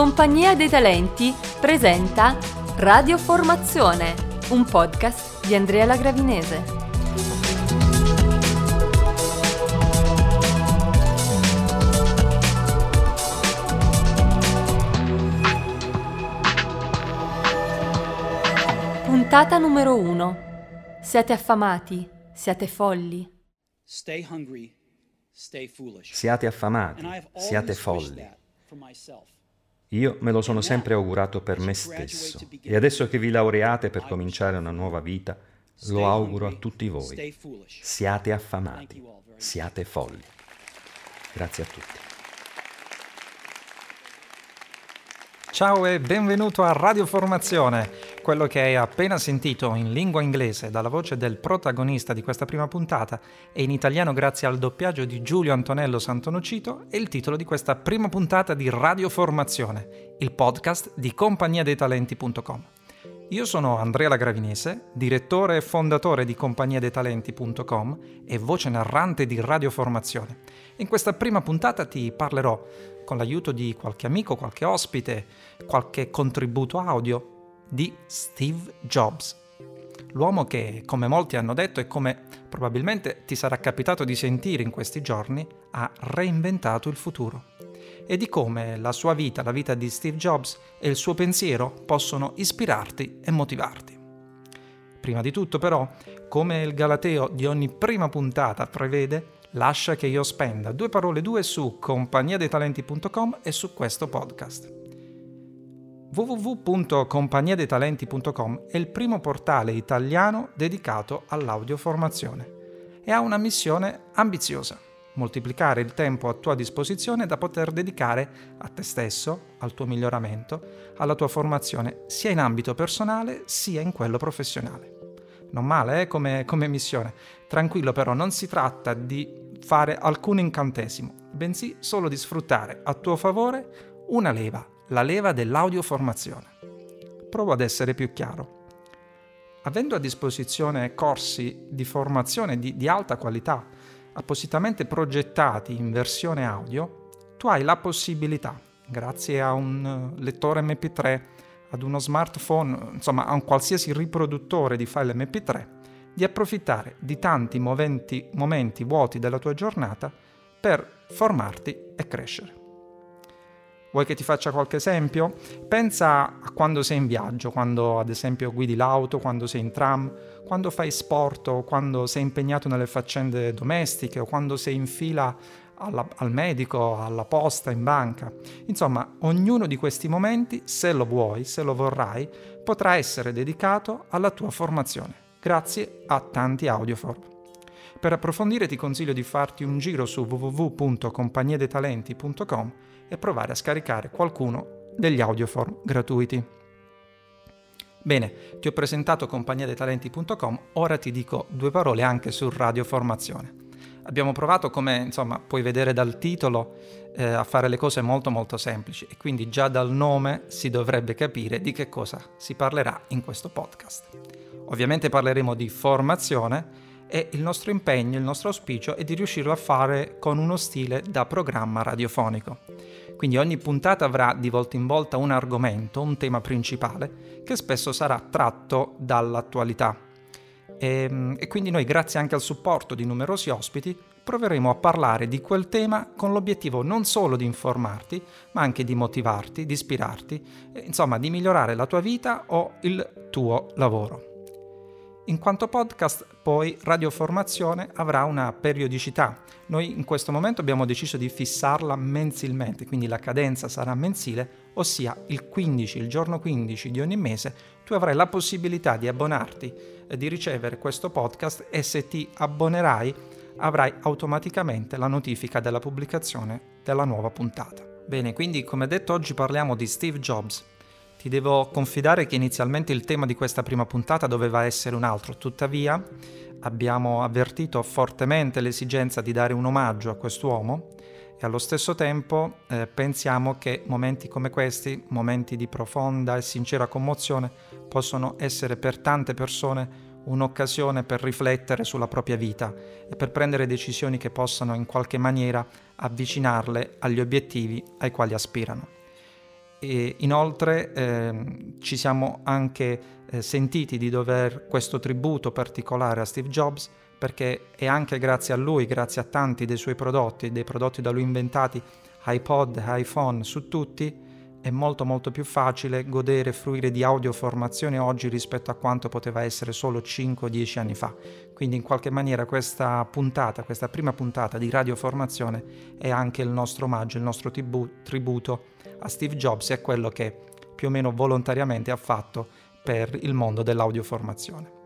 Compagnia dei Talenti presenta Radio Formazione, un podcast di Andrea Lagravinese. Puntata numero 1. Siete affamati, siete folli. Stay hungry, stay foolish. Siate affamati, siate folli. Io me lo sono sempre augurato per me stesso e adesso che vi laureate per cominciare una nuova vita, lo auguro a tutti voi. Siate affamati, siate folli. Grazie a tutti. Ciao e benvenuto a Radio Formazione. Quello che hai appena sentito in lingua inglese dalla voce del protagonista di questa prima puntata e in italiano grazie al doppiaggio di Giulio Antonello Santonocito è il titolo di questa prima puntata di Radio Formazione, il podcast di compagniadeitalenti.com. Io sono Andrea Lagravinese, direttore e fondatore di compagniadeitalenti.com e voce narrante di Radio Formazione. In questa prima puntata ti parlerò, con l'aiuto di qualche amico, qualche ospite, qualche contributo audio, di Steve Jobs. L'uomo che, come molti hanno detto e come probabilmente ti sarà capitato di sentire in questi giorni, ha reinventato il futuro e di come la sua vita, la vita di Steve Jobs e il suo pensiero possono ispirarti e motivarti. Prima di tutto però, come il Galateo di ogni prima puntata prevede, lascia che io spenda due parole due su compagniadeitalenti.com e su questo podcast. www.compagniadeitalenti.com è il primo portale italiano dedicato all'audioformazione e ha una missione ambiziosa moltiplicare il tempo a tua disposizione da poter dedicare a te stesso, al tuo miglioramento, alla tua formazione, sia in ambito personale sia in quello professionale. Non male, eh, come, come missione. Tranquillo però, non si tratta di fare alcun incantesimo, bensì solo di sfruttare a tuo favore una leva, la leva dell'audioformazione. Provo ad essere più chiaro. Avendo a disposizione corsi di formazione di, di alta qualità, appositamente progettati in versione audio, tu hai la possibilità, grazie a un lettore MP3, ad uno smartphone, insomma a un qualsiasi riproduttore di file MP3, di approfittare di tanti moventi, momenti vuoti della tua giornata per formarti e crescere. Vuoi che ti faccia qualche esempio? Pensa a quando sei in viaggio, quando ad esempio guidi l'auto, quando sei in tram, quando fai sport o quando sei impegnato nelle faccende domestiche o quando sei in fila alla, al medico, alla posta, in banca. Insomma, ognuno di questi momenti, se lo vuoi, se lo vorrai, potrà essere dedicato alla tua formazione, grazie a tanti audioform. Per approfondire ti consiglio di farti un giro su www.compagniedeitalenti.com e provare a scaricare qualcuno degli audioform gratuiti. Bene, ti ho presentato compagniadeitalenti.com, ora ti dico due parole anche su Radio Formazione. Abbiamo provato, come insomma puoi vedere dal titolo, eh, a fare le cose molto molto semplici e quindi già dal nome si dovrebbe capire di che cosa si parlerà in questo podcast. Ovviamente parleremo di formazione e il nostro impegno, il nostro auspicio è di riuscirlo a fare con uno stile da programma radiofonico. Quindi ogni puntata avrà di volta in volta un argomento, un tema principale, che spesso sarà tratto dall'attualità. E, e, quindi noi, grazie anche al supporto di numerosi ospiti, proveremo a parlare di quel tema con l'obiettivo non solo di informarti, ma anche di motivarti, di ispirarti, insomma di migliorare la tua vita o il tuo lavoro. In quanto podcast, poi Radioformazione avrà una periodicità. Noi in questo momento abbiamo deciso di fissarla mensilmente, quindi la cadenza sarà mensile, ossia il 15, il giorno 15 di ogni mese, tu avrai la possibilità di abbonarti, e di ricevere questo podcast e se ti abbonerai avrai automaticamente la notifica della pubblicazione della nuova puntata. Bene, quindi come detto oggi parliamo di Steve Jobs, ti devo confidare che inizialmente il tema di questa prima puntata doveva essere un altro, tuttavia abbiamo avvertito fortemente l'esigenza di dare un omaggio a quest'uomo e allo stesso tempo eh, pensiamo che momenti come questi, momenti di profonda e sincera commozione, possono essere per tante persone un'occasione per riflettere sulla propria vita e per prendere decisioni che possano in qualche maniera avvicinarle agli obiettivi ai quali aspirano. E inoltre eh, ci siamo anche eh, sentiti di dover questo tributo particolare a Steve Jobs perché è anche grazie a lui, grazie a tanti dei suoi prodotti, dei prodotti da lui inventati, iPod, iPhone, su tutti, è molto molto più facile godere e fruire di audioformazione oggi rispetto a quanto poteva essere solo 5-10 anni fa. Quindi in qualche maniera questa puntata, questa prima puntata di radioformazione è anche il nostro omaggio, il nostro tribu- tributo a Steve Jobs e a quello che più o meno volontariamente ha fatto per il mondo dell'audioformazione.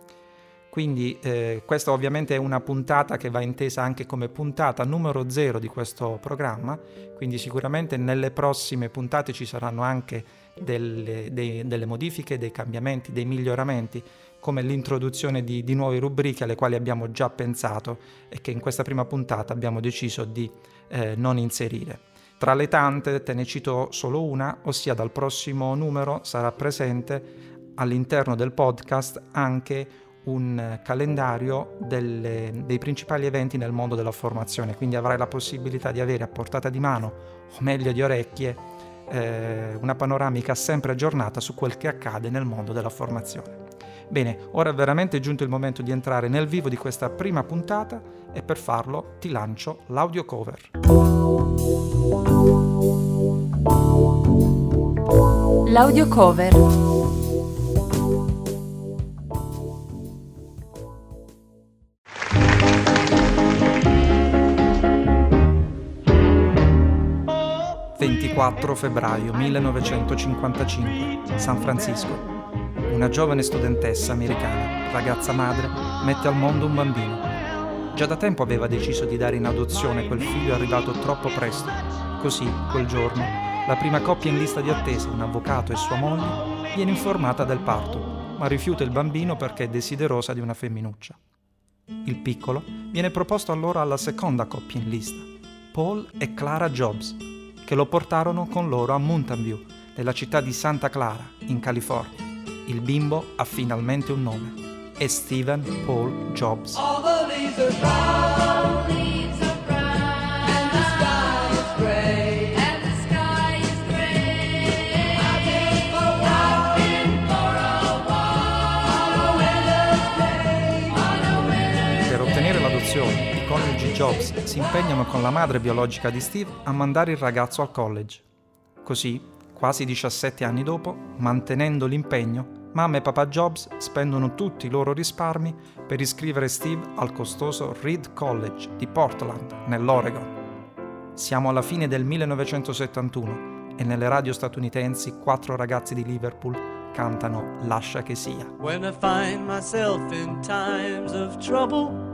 Quindi eh, questa ovviamente è una puntata che va intesa anche come puntata numero zero di questo programma, quindi sicuramente nelle prossime puntate ci saranno anche delle, dei, delle modifiche, dei cambiamenti, dei miglioramenti, come l'introduzione di, di, nuove rubriche alle quali abbiamo già pensato e che in questa prima puntata abbiamo deciso di eh, non inserire. Tra le tante te ne cito solo una, ossia dal prossimo numero sarà presente all'interno del podcast anche un calendario delle, dei principali eventi nel mondo della formazione, quindi avrai la possibilità di avere a portata di mano, o meglio di orecchie, eh, una panoramica sempre aggiornata su quel che accade nel mondo della formazione. Bene, ora è veramente giunto il momento di entrare nel vivo di questa prima puntata e per farlo ti lancio l'audio cover. L'audio cover 4 febbraio 1955, San Francisco. Una giovane studentessa americana, ragazza madre, mette al mondo un bambino. Già da tempo aveva deciso di dare in adozione quel figlio arrivato troppo presto. Così, quel giorno, la prima coppia in lista di attesa, un avvocato e sua moglie, viene informata del parto, ma rifiuta il bambino perché è desiderosa di una femminuccia. Il piccolo viene proposto allora alla seconda coppia in lista, Paul e Clara Jobs, che lo portarono con loro a Mountain View, nella città di Santa Clara, in California. Il bimbo ha finalmente un nome. È Stephen Paul Jobs. Jobs si impegnano con la madre biologica di Steve a mandare il ragazzo al college. Così, quasi 17 anni dopo, mantenendo l'impegno, mamma e papà Jobs spendono tutti i loro risparmi per iscrivere Steve al costoso Reed College di Portland, nell'Oregon. Siamo alla fine del 1971 e nelle radio statunitensi quattro ragazzi di Liverpool cantano Lascia che sia. When I find myself in times of trouble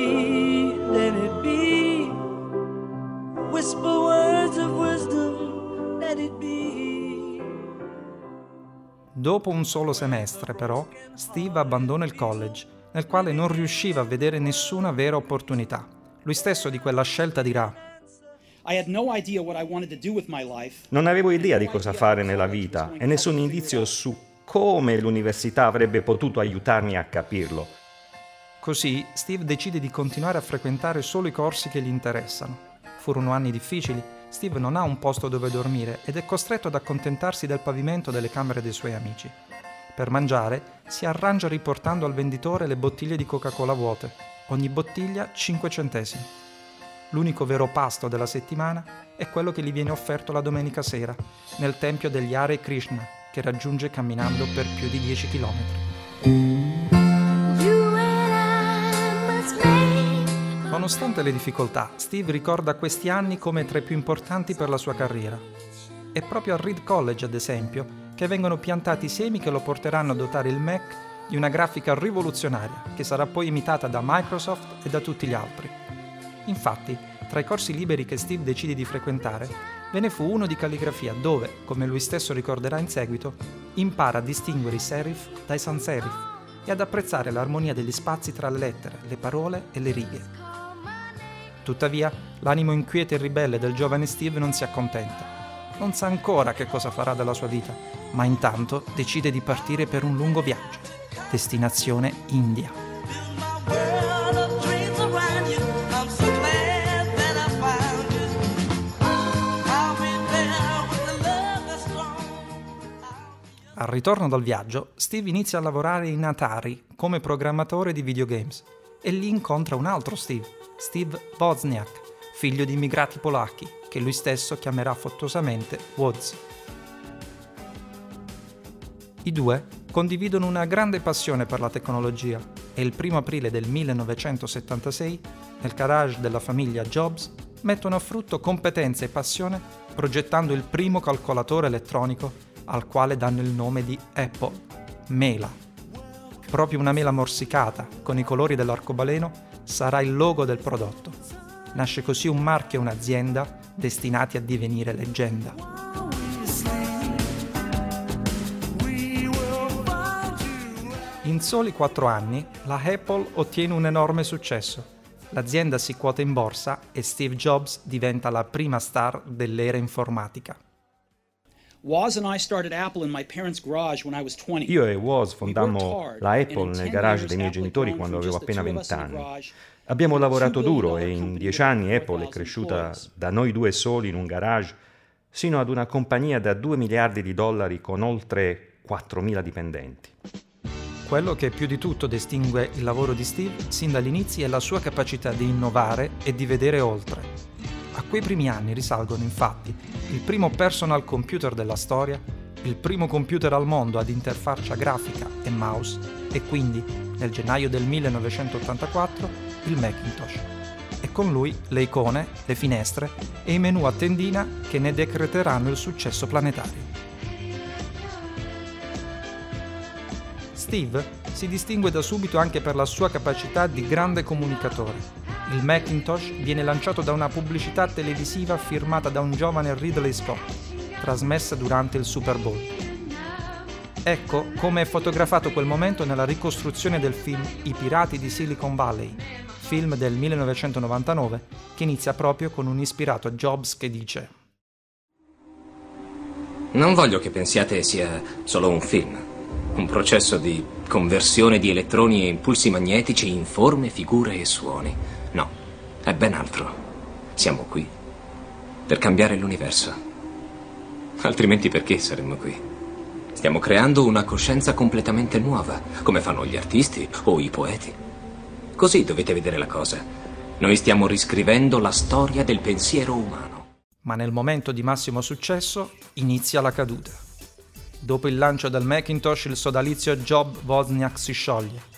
Dopo un solo semestre, però, Steve abbandona il college, nel quale non riusciva a vedere nessuna vera opportunità. Lui stesso di quella scelta dirà non avevo idea di cosa fare nella vita e nessun indizio su come l'università avrebbe potuto aiutarmi a capirlo. Così Steve decide di continuare a frequentare solo i corsi che gli interessano. Furono anni difficili, Steve non ha un posto dove dormire ed è costretto ad accontentarsi del pavimento delle camere dei suoi amici. Per mangiare si arrangia riportando al venditore le bottiglie di Coca-Cola vuote, ogni bottiglia 5 centesimi. L'unico vero pasto della settimana è quello che gli viene offerto la domenica sera, nel tempio degli Hare Krishna, che raggiunge camminando per più di 10 chilometri. Nonostante le difficoltà, Steve ricorda questi anni come tra i più importanti per la sua carriera. È proprio al Reed College, ad esempio, che vengono piantati semi che lo porteranno a dotare il Mac di una grafica rivoluzionaria, che sarà poi imitata da Microsoft e da tutti gli altri. Infatti, tra i corsi liberi che Steve decide di frequentare, ve ne fu uno di calligrafia dove, come lui stesso ricorderà in seguito, impara a distinguere i serif dai sans serif e ad apprezzare l'armonia degli spazi tra le lettere, le parole e le righe. Tuttavia, l'animo inquieto e ribelle del giovane Steve non si accontenta. Non sa ancora che cosa farà della sua vita, ma intanto decide di partire per un lungo viaggio. Destinazione India. Al ritorno dal viaggio, Steve inizia a lavorare in Atari come programmatore di videogames e lì incontra un altro Steve, Steve Wozniak, figlio di immigrati polacchi, che lui stesso chiamerà affettuosamente Woz. I due condividono una grande passione per la tecnologia e il 1 aprile del 1976, nel garage della famiglia Jobs, mettono a frutto competenza e passione progettando il primo calcolatore elettronico al quale danno il nome di Apple, mela. Proprio una mela morsicata, con i colori dell'arcobaleno, sarà il logo del prodotto. Nasce così un marchio e un'azienda destinati a divenire leggenda. In soli quattro anni, la Apple ottiene un enorme successo. L'azienda si quota in borsa e Steve Jobs diventa la prima star dell'era informatica. Io e Woz fondammo la Apple nel garage dei miei genitori quando avevo appena 20 anni. Abbiamo lavorato duro e in dieci anni Apple è cresciuta da noi due soli in un garage sino ad una compagnia da 2 miliardi di dollari con oltre 4.000 dipendenti. Quello che più di tutto distingue il lavoro di Steve sin dall'inizio è la sua capacità di innovare e di vedere oltre. Quei primi anni risalgono infatti il primo personal computer della storia, il primo computer al mondo ad interfaccia grafica e mouse e quindi, nel gennaio del 1984, il Macintosh. E con lui le icone, le finestre e i menu a tendina che ne decreteranno il successo planetario. Steve si distingue da subito anche per la sua capacità di grande comunicatore il Macintosh viene lanciato da una pubblicità televisiva firmata da un giovane Ridley Scott, trasmessa durante il Super Bowl. Ecco come è fotografato quel momento nella ricostruzione del film I pirati di Silicon Valley, film del 1999 che inizia proprio con un ispirato Jobs che dice Non voglio che pensiate sia solo un film, un processo di conversione di elettroni e impulsi magnetici in forme, figure e suoni. No, è ben altro. Siamo qui per cambiare l'universo. Altrimenti perché saremmo qui? Stiamo creando una coscienza completamente nuova, come fanno gli artisti o i poeti. Così dovete vedere la cosa. Noi stiamo riscrivendo la storia del pensiero umano. Ma nel momento di massimo successo inizia la caduta. Dopo il lancio del Macintosh il sodalizio Job Wozniak si scioglie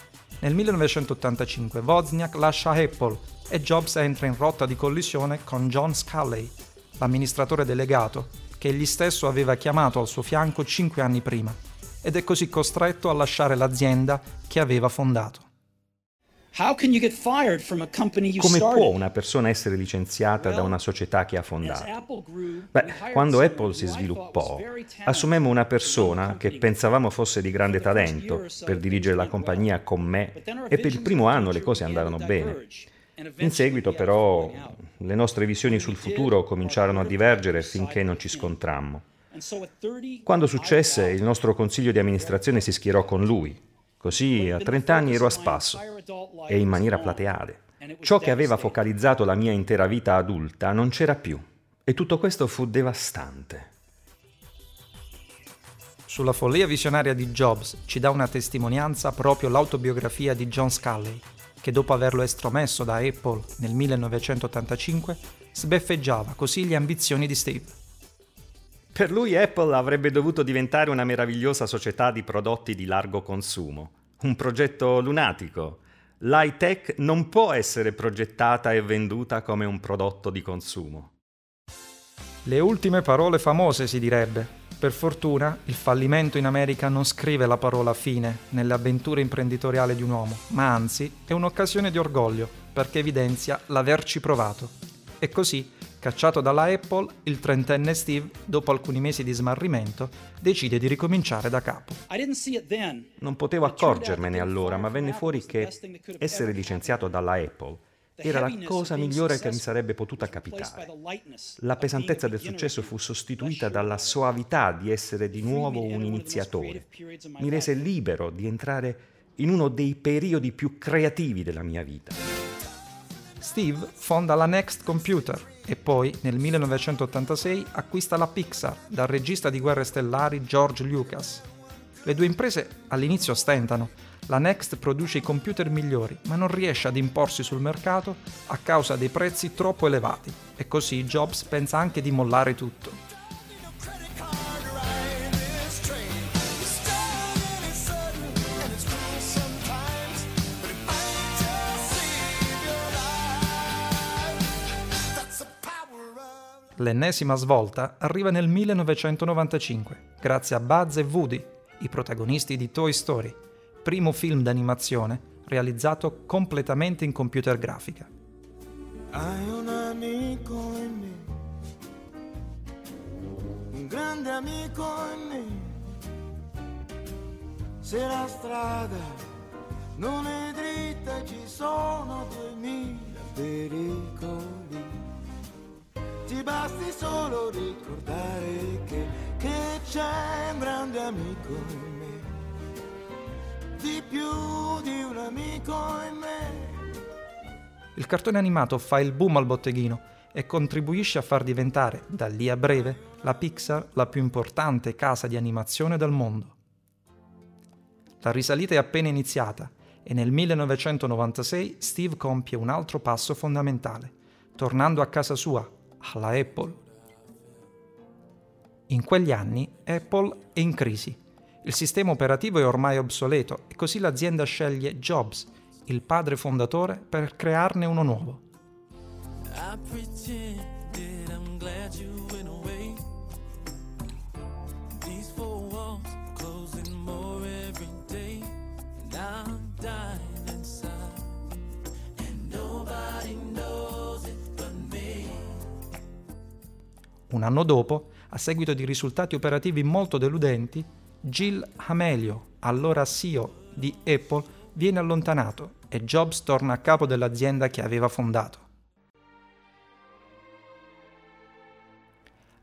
nel 1985 Wozniak lascia Apple e Jobs entra in rotta di collisione con John Sculley, l'amministratore delegato, che egli stesso aveva chiamato al suo fianco cinque anni prima, ed è così costretto a lasciare l'azienda che aveva fondato. Come può una persona essere licenziata da una società che ha fondato? Beh, quando Apple si sviluppò, assumemmo una persona che pensavamo fosse di grande talento per dirigere la compagnia con me e per il primo anno le cose andarono bene. In seguito però le nostre visioni sul futuro cominciarono a divergere finché non ci scontrammo. Quando successe, il nostro consiglio di amministrazione si schierò con lui Così a 30 anni ero a spasso e in maniera plateale. Ciò che aveva focalizzato la mia intera vita adulta non c'era più e tutto questo fu devastante. Sulla follia visionaria di Jobs ci dà una testimonianza proprio l'autobiografia di John Sculley, che dopo averlo estromesso da Apple nel 1985 sbeffeggiava così le ambizioni di Steve. Per lui Apple avrebbe dovuto diventare una meravigliosa società di prodotti di largo consumo, un progetto lunatico. L'high tech non può essere progettata e venduta come un prodotto di consumo. Le ultime parole famose si direbbe. Per fortuna il fallimento in America non scrive la parola fine nelle avventure imprenditoriali di un uomo, ma anzi è un'occasione di orgoglio perché evidenzia l'averci provato. E così Cacciato dalla Apple, il trentenne Steve, dopo alcuni mesi di smarrimento, decide di ricominciare da capo. Non potevo accorgermene allora, ma venne fuori che essere licenziato dalla Apple era la cosa migliore che mi sarebbe potuta capitare. La pesantezza del successo fu sostituita dalla soavità di essere di nuovo un iniziatore. Mi rese libero di entrare in uno dei periodi più creativi della mia vita. Steve fonda la Next Computer, e poi nel 1986 acquista la Pixar dal regista di Guerre Stellari George Lucas. Le due imprese all'inizio stentano. La Next produce i computer migliori, ma non riesce ad imporsi sul mercato a causa dei prezzi troppo elevati e così Jobs pensa anche di mollare tutto. L'ennesima svolta arriva nel 1995, grazie a Buzz e Woody, i protagonisti di Toy Story, primo film d'animazione realizzato completamente in computer grafica. Hai un amico in me, un grande amico in me. Se la strada non è dritta ci sono duemila pericoli ti basti solo ricordare che, che c'è un grande amico in me, di più di un amico in me. Il cartone animato fa il boom al botteghino e contribuisce a far diventare, da lì a breve, la Pixar la più importante casa di animazione del mondo. La risalita è appena iniziata e nel 1996 Steve compie un altro passo fondamentale, tornando a casa sua, alla Apple. In quegli anni Apple è in crisi. Il sistema operativo è ormai obsoleto e così l'azienda sceglie Jobs, il padre fondatore, per crearne uno nuovo. Un anno dopo, a seguito di risultati operativi molto deludenti, Gil Amelio, allora CEO di Apple, viene allontanato e Jobs torna a capo dell'azienda che aveva fondato.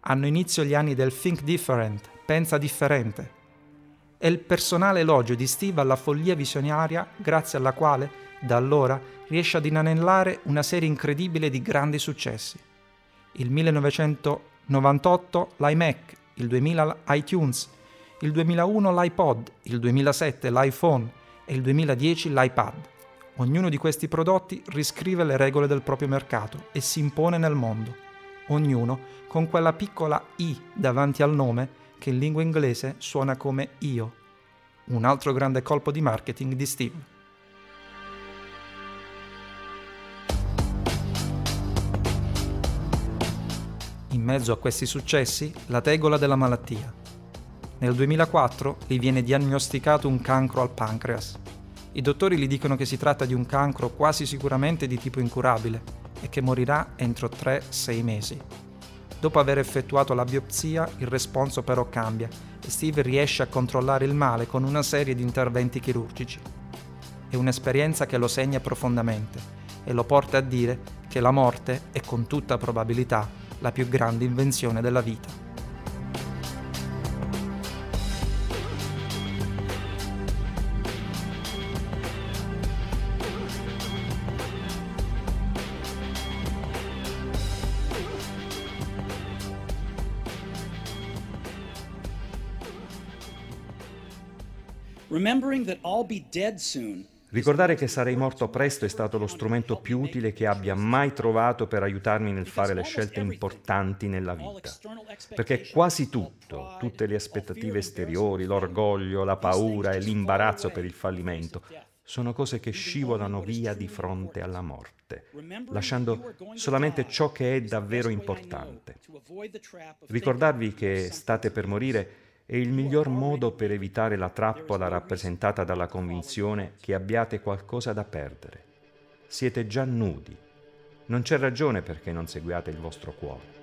Hanno inizio gli anni del Think Different, pensa differente. È il personale elogio di Steve alla follia visionaria grazie alla quale, da allora, riesce ad inanellare una serie incredibile di grandi successi. Il 1900 98 l'iMac, il 2000 iTunes, il 2001 l'iPod, il 2007 l'iPhone e il 2010 l'iPad. Ognuno di questi prodotti riscrive le regole del proprio mercato e si impone nel mondo, ognuno con quella piccola i davanti al nome che in lingua inglese suona come io. Un altro grande colpo di marketing di Steve. In mezzo a questi successi, la tegola della malattia. Nel 2004 gli viene diagnosticato un cancro al pancreas. I dottori gli dicono che si tratta di un cancro quasi sicuramente di tipo incurabile e che morirà entro 3-6 mesi. Dopo aver effettuato la biopsia, il responso però cambia e Steve riesce a controllare il male con una serie di interventi chirurgici. È un'esperienza che lo segna profondamente e lo porta a dire che la morte è con tutta probabilità la più grande invenzione della vita. Remembering that I'll be dead soon Ricordare che sarei morto presto è stato lo strumento più utile che abbia mai trovato per aiutarmi nel fare le scelte importanti nella vita. Perché quasi tutto, tutte le aspettative esteriori, l'orgoglio, la paura e l'imbarazzo per il fallimento, sono cose che scivolano via di fronte alla morte, lasciando solamente ciò che è davvero importante. Ricordarvi che state per morire è il miglior modo per evitare la trappola rappresentata dalla convinzione che abbiate qualcosa da perdere. Siete già nudi, Non c'è ragione perché non seguiate il vostro cuore.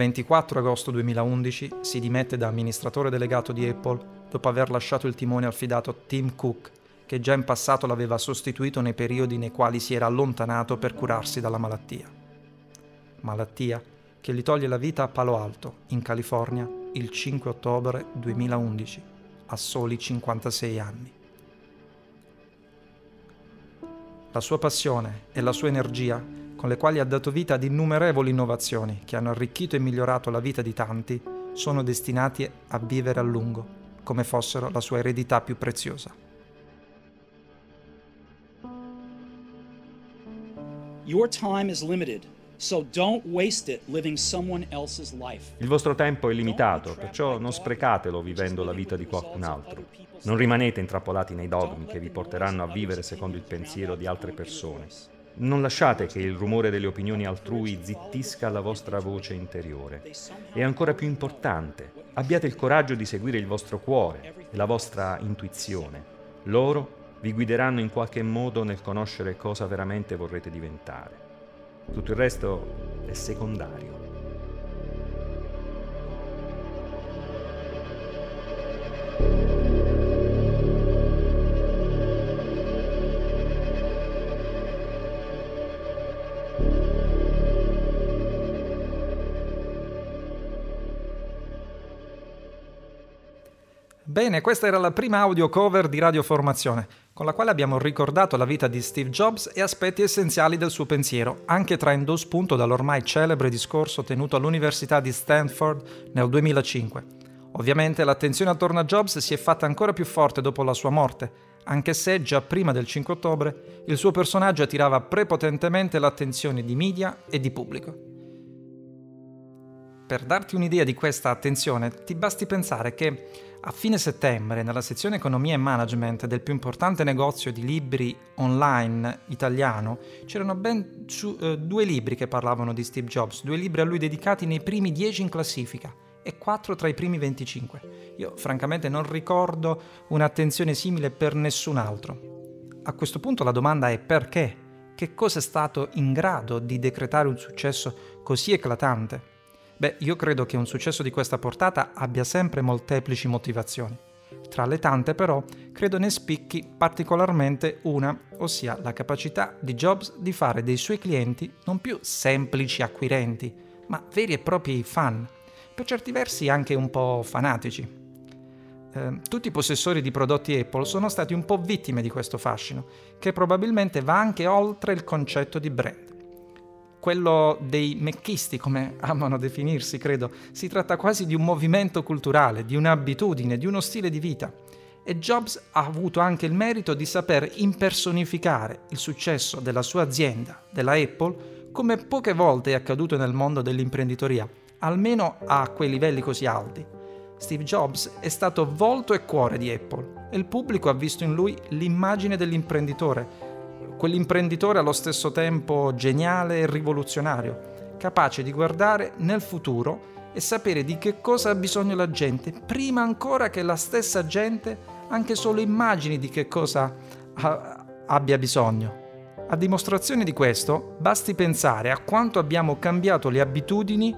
24 agosto 2011 si dimette da amministratore delegato di Apple dopo aver lasciato il timone al fidato Tim Cook, che già in passato l'aveva sostituito nei periodi nei quali si era allontanato per curarsi dalla malattia. Malattia che gli toglie la vita a Palo Alto, in California, il 5 ottobre 2011, a soli 56 anni. La sua passione e la sua energia con le quali ha dato vita ad innumerevoli innovazioni che hanno arricchito e migliorato la vita di tanti, sono destinati a vivere a lungo, come fossero la sua eredità più preziosa. Your time is limited. Il vostro tempo è limitato, perciò non sprecatelo vivendo la vita di qualcun altro. Non rimanete intrappolati nei dogmi che vi porteranno a vivere secondo il pensiero di altre persone. Non lasciate che il rumore delle opinioni altrui zittisca la vostra voce interiore. E ancora più importante, abbiate il coraggio di seguire il vostro cuore e la vostra intuizione. Loro vi guideranno in qualche modo nel conoscere cosa veramente vorrete diventare. Tutto il resto è secondario. Bene, questa era la prima audio cover di Radioformazione, con la quale abbiamo ricordato la vita di Steve Jobs e aspetti essenziali del suo pensiero, anche traendo spunto dall'ormai celebre discorso tenuto all'Università di Stanford nel 2005. Ovviamente l'attenzione attorno a Jobs si è fatta ancora più forte dopo la sua morte, anche se già prima del 5 ottobre il suo personaggio attirava prepotentemente l'attenzione di media e di pubblico. Per darti un'idea di questa attenzione, ti basti pensare che a fine settembre, nella sezione Economia e Management del più importante negozio di libri online italiano, c'erano ben su, eh, due libri che parlavano di Steve Jobs, due libri a lui dedicati nei primi 10 in classifica e quattro tra i primi 25. Io francamente non ricordo un'attenzione simile per nessun altro. A questo punto la domanda è perché? Che cosa è stato in grado di decretare un successo così eclatante? Beh, io credo che un successo di questa portata abbia sempre molteplici motivazioni. Tra le tante però, credo ne spicchi particolarmente una, ossia la capacità di Jobs di fare dei suoi clienti non più semplici acquirenti, ma veri e propri fan, per certi versi anche un po' fanatici. Eh, tutti i possessori di prodotti Apple sono stati un po' vittime di questo fascino, che probabilmente va anche oltre il concetto di brand quello dei mecchisti, come amano definirsi, credo. Si tratta quasi di un movimento culturale, di un'abitudine, di uno stile di vita. E Jobs ha avuto anche il merito di saper impersonificare il successo della sua azienda, della Apple, come poche volte è accaduto nel mondo dell'imprenditoria, almeno a quei livelli così alti. Steve Jobs è stato volto e cuore di Apple e il pubblico ha visto in lui l'immagine dell'imprenditore, quell'imprenditore allo stesso tempo geniale e rivoluzionario, capace di guardare nel futuro e sapere di che cosa ha bisogno la gente, prima ancora che la stessa gente anche solo immagini di che cosa ha, abbia bisogno. A dimostrazione di questo, basti pensare a quanto abbiamo cambiato le abitudini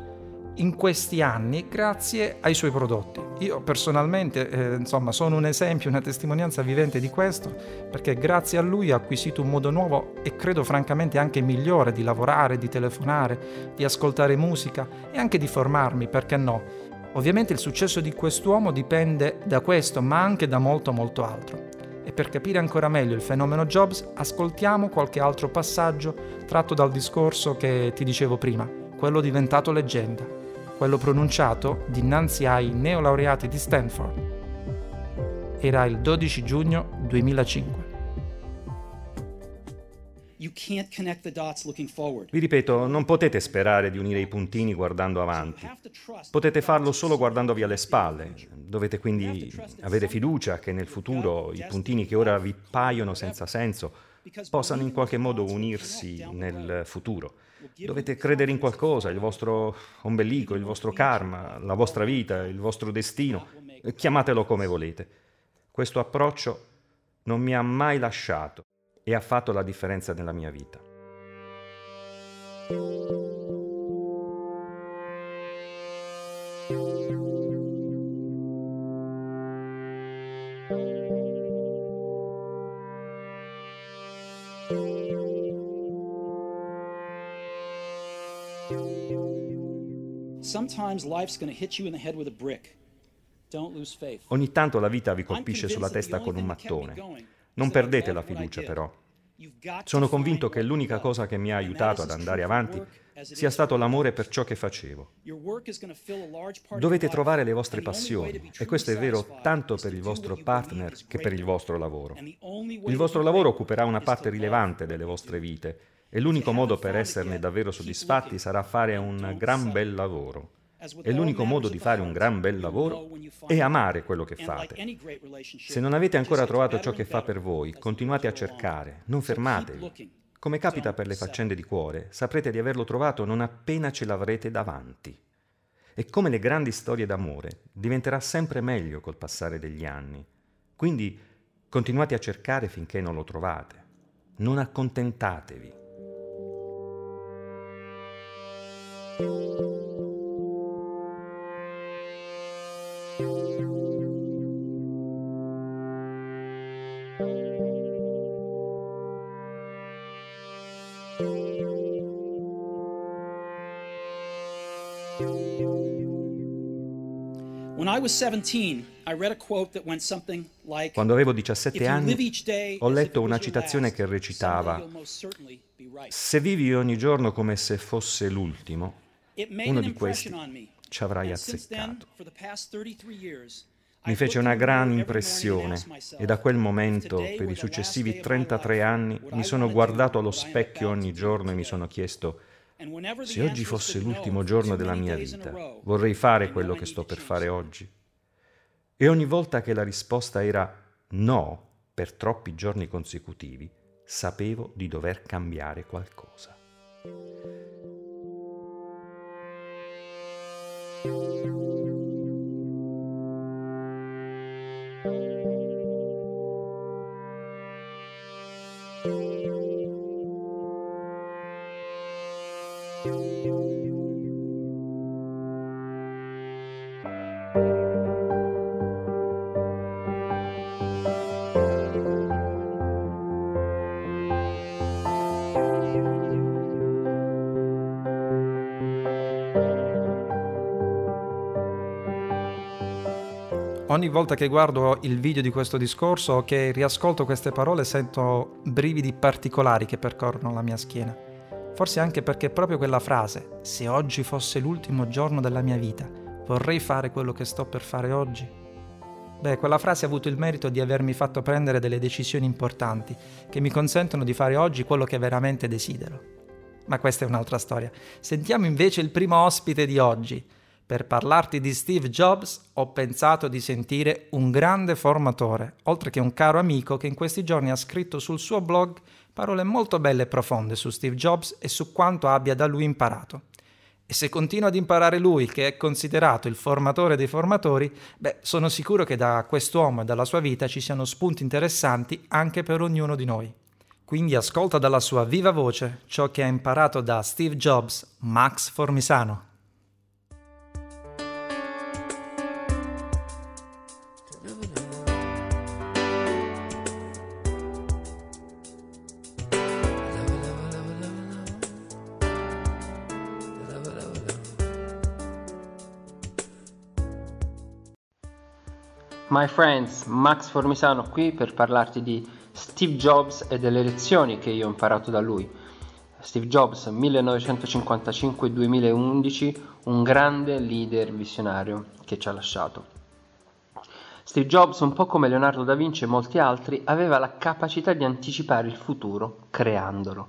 in questi anni grazie ai suoi prodotti. Io personalmente eh, insomma, sono un esempio, una testimonianza vivente di questo, perché grazie a lui ho acquisito un modo nuovo e credo francamente anche migliore di lavorare, di telefonare, di ascoltare musica e anche di formarmi, perché no? Ovviamente il successo di quest'uomo dipende da questo, ma anche da molto molto altro. E per capire ancora meglio il fenomeno Jobs, ascoltiamo qualche altro passaggio tratto dal discorso che ti dicevo prima, quello diventato leggenda quello pronunciato dinanzi ai neolaureati di Stanford. Era il 12 giugno 2005. Vi ripeto, non potete sperare di unire i puntini guardando avanti. Potete farlo solo guardandovi alle spalle. Dovete quindi avere fiducia che nel futuro i puntini che ora vi paiono senza senso possano in qualche modo unirsi nel futuro. Dovete credere in qualcosa, il vostro ombelico, il vostro karma, la vostra vita, il vostro destino, chiamatelo come volete. Questo approccio non mi ha mai lasciato e ha fatto la differenza nella mia vita. Ogni tanto la vita vi colpisce sulla testa con un mattone. Non perdete la fiducia però. Sono convinto che l'unica cosa che mi ha aiutato ad andare avanti sia stato l'amore per ciò che facevo. Dovete trovare le vostre passioni e questo è vero tanto per il vostro partner che per il vostro lavoro. Il vostro lavoro occuperà una parte rilevante delle vostre vite e l'unico modo per esserne davvero soddisfatti sarà fare un gran bel lavoro. E l'unico modo di fare un gran bel lavoro è amare quello che fate. Se non avete ancora trovato ciò che fa per voi, continuate a cercare, non fermatevi. Come capita per le faccende di cuore, saprete di averlo trovato non appena ce l'avrete davanti. E come le grandi storie d'amore, diventerà sempre meglio col passare degli anni. Quindi continuate a cercare finché non lo trovate. Non accontentatevi. Quando avevo 17 anni ho letto una citazione che recitava Se vivi ogni giorno come se fosse l'ultimo, uno di questi ci avrai azzeccato. Mi fece una gran impressione e da quel momento, per i successivi 33 anni, mi sono guardato allo specchio ogni giorno e mi sono chiesto se oggi fosse l'ultimo giorno della mia vita, vorrei fare quello che sto per fare oggi? E ogni volta che la risposta era no per troppi giorni consecutivi, sapevo di dover cambiare qualcosa. Música Ogni volta che guardo il video di questo discorso o che riascolto queste parole sento brividi particolari che percorrono la mia schiena. Forse anche perché proprio quella frase, se oggi fosse l'ultimo giorno della mia vita, vorrei fare quello che sto per fare oggi. Beh, quella frase ha avuto il merito di avermi fatto prendere delle decisioni importanti che mi consentono di fare oggi quello che veramente desidero. Ma questa è un'altra storia. Sentiamo invece il primo ospite di oggi, per parlarti di Steve Jobs ho pensato di sentire un grande formatore, oltre che un caro amico che in questi giorni ha scritto sul suo blog parole molto belle e profonde su Steve Jobs e su quanto abbia da lui imparato. E se continua ad imparare lui, che è considerato il formatore dei formatori, beh, sono sicuro che da quest'uomo e dalla sua vita ci siano spunti interessanti anche per ognuno di noi. Quindi ascolta dalla sua viva voce ciò che ha imparato da Steve Jobs, Max Formisano. My friends, Max Formisano qui per parlarti di Steve Jobs e delle lezioni che io ho imparato da lui. Steve Jobs 1955-2011, un grande leader visionario che ci ha lasciato. Steve Jobs, un po' come Leonardo da Vinci e molti altri, aveva la capacità di anticipare il futuro creandolo.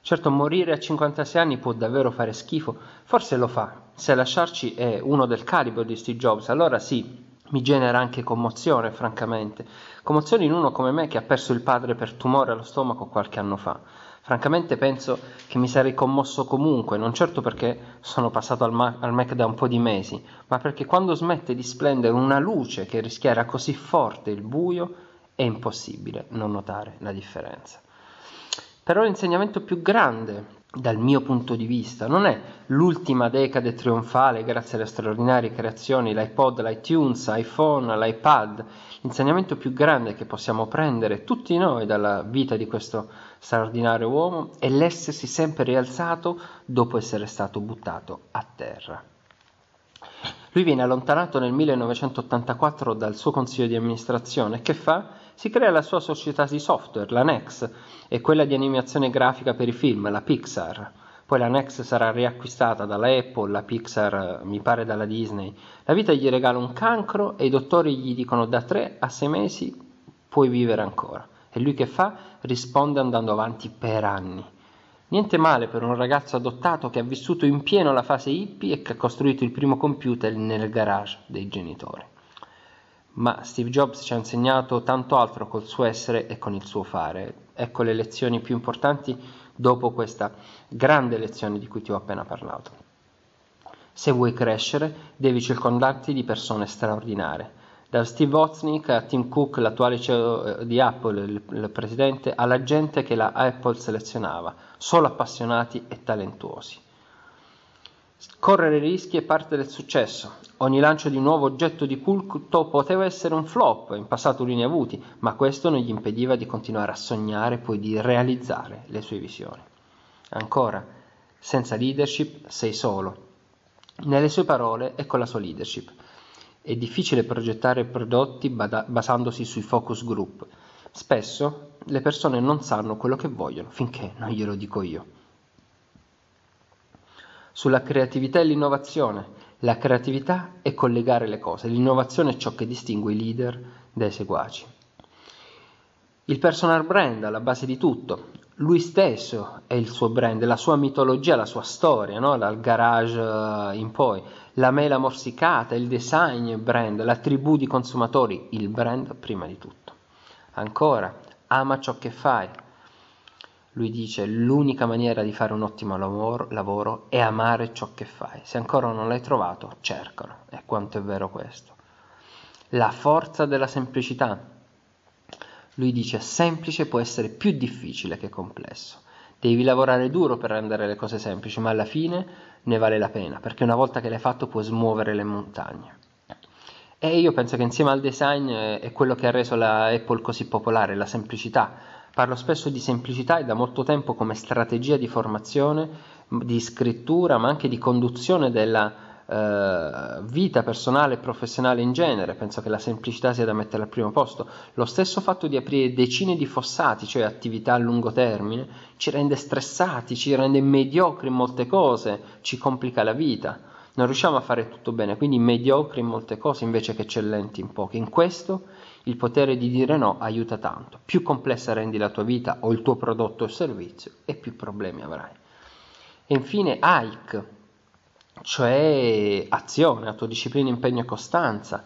Certo, morire a 56 anni può davvero fare schifo, forse lo fa. Se lasciarci è uno del calibro di Steve Jobs, allora sì, mi genera anche commozione, francamente. Commozione in uno come me che ha perso il padre per tumore allo stomaco qualche anno fa. Francamente penso che mi sarei commosso comunque, non certo perché sono passato al, Ma- al Mac da un po' di mesi, ma perché quando smette di splendere una luce che rischiara così forte il buio, è impossibile non notare la differenza. Però l'insegnamento più grande dal mio punto di vista, non è l'ultima decade trionfale grazie alle straordinarie creazioni, l'iPod, l'iTunes, l'iPhone, l'iPad, l'insegnamento più grande che possiamo prendere tutti noi dalla vita di questo straordinario uomo è l'essersi sempre rialzato dopo essere stato buttato a terra. Lui viene allontanato nel 1984 dal suo consiglio di amministrazione. Che fa? Si crea la sua società di software, la Nex, e quella di animazione grafica per i film, la Pixar. Poi la Nex sarà riacquistata dalla Apple, la Pixar mi pare dalla Disney. La vita gli regala un cancro e i dottori gli dicono da 3 a 6 mesi puoi vivere ancora. E lui che fa? Risponde andando avanti per anni. Niente male per un ragazzo adottato che ha vissuto in pieno la fase hippie e che ha costruito il primo computer nel garage dei genitori. Ma Steve Jobs ci ha insegnato tanto altro col suo essere e con il suo fare. Ecco le lezioni più importanti dopo questa grande lezione di cui ti ho appena parlato. Se vuoi crescere, devi circondarti di persone straordinarie da Steve Wozniak a Tim Cook, l'attuale CEO eh, di Apple, il, il presidente, alla gente che la Apple selezionava, solo appassionati e talentuosi. Correre rischi è parte del successo. Ogni lancio di un nuovo oggetto di culto poteva essere un flop, in passato li ne ha avuti, ma questo non gli impediva di continuare a sognare e poi di realizzare le sue visioni. Ancora, senza leadership sei solo. Nelle sue parole e con la sua leadership. È difficile progettare prodotti basandosi sui focus group. Spesso le persone non sanno quello che vogliono finché non glielo dico io. Sulla creatività e l'innovazione. La creatività è collegare le cose, l'innovazione è ciò che distingue i leader dai seguaci. Il personal brand alla base di tutto, lui stesso è il suo brand, la sua mitologia, la sua storia, no? dal garage eh, in poi, la mela morsicata, il design brand, la tribù di consumatori, il brand prima di tutto. Ancora, ama ciò che fai. Lui dice l'unica maniera di fare un ottimo lavoro, lavoro è amare ciò che fai. Se ancora non l'hai trovato, cercalo. E quanto è vero questo. La forza della semplicità. Lui dice semplice può essere più difficile che complesso. Devi lavorare duro per rendere le cose semplici, ma alla fine ne vale la pena, perché una volta che l'hai fatto puoi smuovere le montagne. E io penso che insieme al design è quello che ha reso la Apple così popolare, la semplicità. Parlo spesso di semplicità e da molto tempo come strategia di formazione, di scrittura, ma anche di conduzione della eh, vita personale e professionale in genere, penso che la semplicità sia da mettere al primo posto. Lo stesso fatto di aprire decine di fossati, cioè attività a lungo termine, ci rende stressati, ci rende mediocri in molte cose, ci complica la vita. Non riusciamo a fare tutto bene, quindi mediocri in molte cose invece che eccellenti in poche. In questo il potere di dire no aiuta tanto. Più complessa rendi la tua vita o il tuo prodotto o servizio e più problemi avrai. E infine Ike, cioè azione, autodisciplina, impegno e costanza.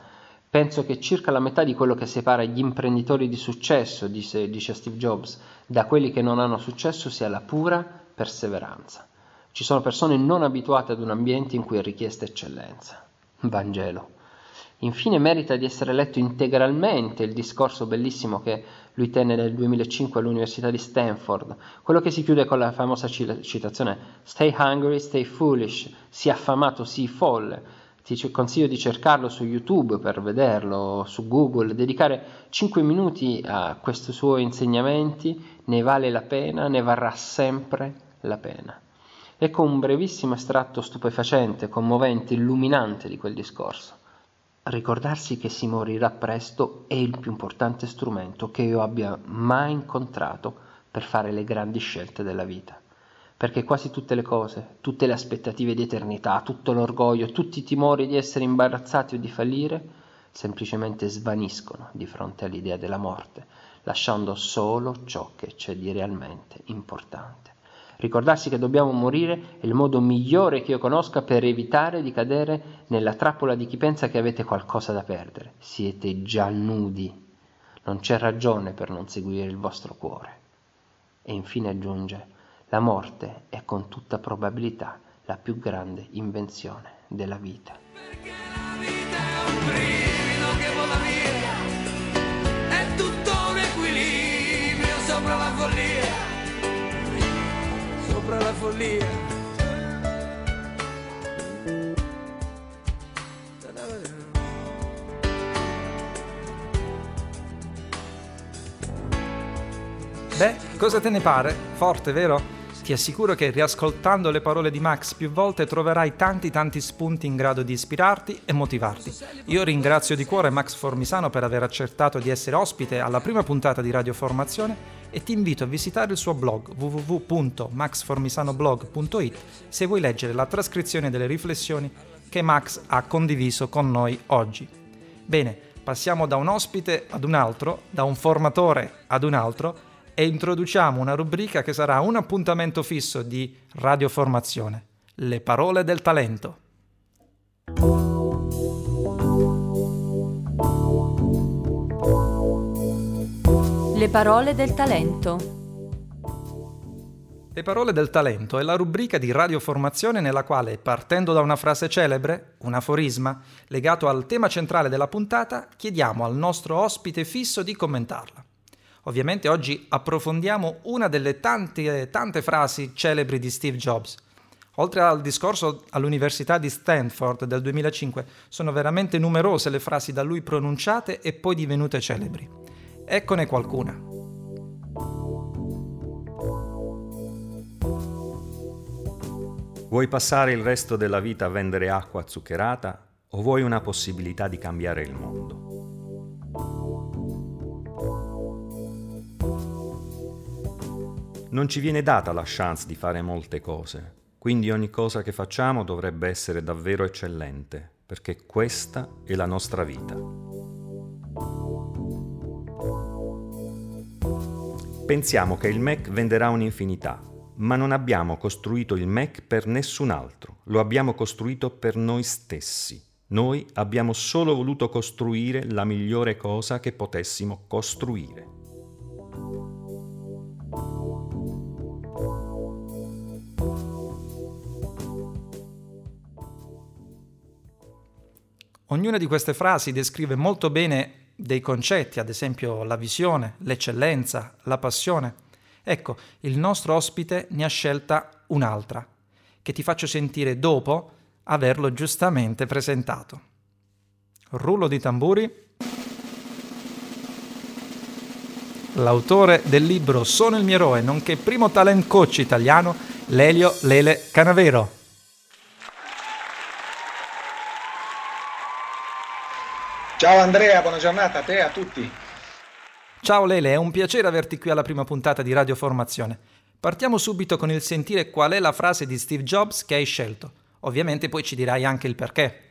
Penso che circa la metà di quello che separa gli imprenditori di successo, dice, dice Steve Jobs, da quelli che non hanno successo sia la pura perseveranza. Ci sono persone non abituate ad un ambiente in cui è richiesta eccellenza. Vangelo. Infine merita di essere letto integralmente il discorso bellissimo che lui tenne nel 2005 all'Università di Stanford, quello che si chiude con la famosa citazione Stay hungry, stay foolish, sii affamato, sii folle. Ti consiglio di cercarlo su YouTube per vederlo, su Google, dedicare 5 minuti a questi suoi insegnamenti, ne vale la pena, ne varrà sempre la pena. Ecco un brevissimo estratto stupefacente, commovente, illuminante di quel discorso. Ricordarsi che si morirà presto è il più importante strumento che io abbia mai incontrato per fare le grandi scelte della vita. Perché quasi tutte le cose, tutte le aspettative di eternità, tutto l'orgoglio, tutti i timori di essere imbarazzati o di fallire, semplicemente svaniscono di fronte all'idea della morte, lasciando solo ciò che c'è di realmente importante. Ricordarsi che dobbiamo morire è il modo migliore che io conosca per evitare di cadere nella trappola di chi pensa che avete qualcosa da perdere. Siete già nudi. Non c'è ragione per non seguire il vostro cuore. E infine aggiunge, la morte è con tutta probabilità la più grande invenzione della vita. Perché la vita è un brivido che vola via, è tutto un equilibrio sopra la follia, sopra la follia. Beh, cosa te ne pare? Forte, vero? Ti assicuro che riascoltando le parole di Max più volte troverai tanti tanti spunti in grado di ispirarti e motivarti. Io ringrazio di cuore Max Formisano per aver accettato di essere ospite alla prima puntata di Radio Formazione e ti invito a visitare il suo blog www.maxformisanoblog.it se vuoi leggere la trascrizione delle riflessioni che Max ha condiviso con noi oggi. Bene, passiamo da un ospite ad un altro, da un formatore ad un altro e introduciamo una rubrica che sarà un appuntamento fisso di radioformazione, le parole del talento. Le parole del talento. Le parole del talento è la rubrica di radioformazione nella quale, partendo da una frase celebre, un aforisma, legato al tema centrale della puntata, chiediamo al nostro ospite fisso di commentarla. Ovviamente oggi approfondiamo una delle tante, tante frasi celebri di Steve Jobs. Oltre al discorso all'Università di Stanford del 2005, sono veramente numerose le frasi da lui pronunciate e poi divenute celebri. Eccone qualcuna. Vuoi passare il resto della vita a vendere acqua zuccherata o vuoi una possibilità di cambiare il mondo? Non ci viene data la chance di fare molte cose, quindi ogni cosa che facciamo dovrebbe essere davvero eccellente, perché questa è la nostra vita. Pensiamo che il Mac venderà un'infinità, ma non abbiamo costruito il Mac per nessun altro, lo abbiamo costruito per noi stessi. Noi abbiamo solo voluto costruire la migliore cosa che potessimo costruire. Ognuna di queste frasi descrive molto bene dei concetti, ad esempio la visione, l'eccellenza, la passione. Ecco, il nostro ospite ne ha scelta un'altra, che ti faccio sentire dopo averlo giustamente presentato. Rullo di tamburi. L'autore del libro Sono il mio eroe, nonché primo talent coach italiano, Lelio Lele Canavero. Ciao Andrea, buona giornata a te e a tutti. Ciao Lele, è un piacere averti qui alla prima puntata di Radio Formazione. Partiamo subito con il sentire qual è la frase di Steve Jobs che hai scelto. Ovviamente poi ci dirai anche il perché.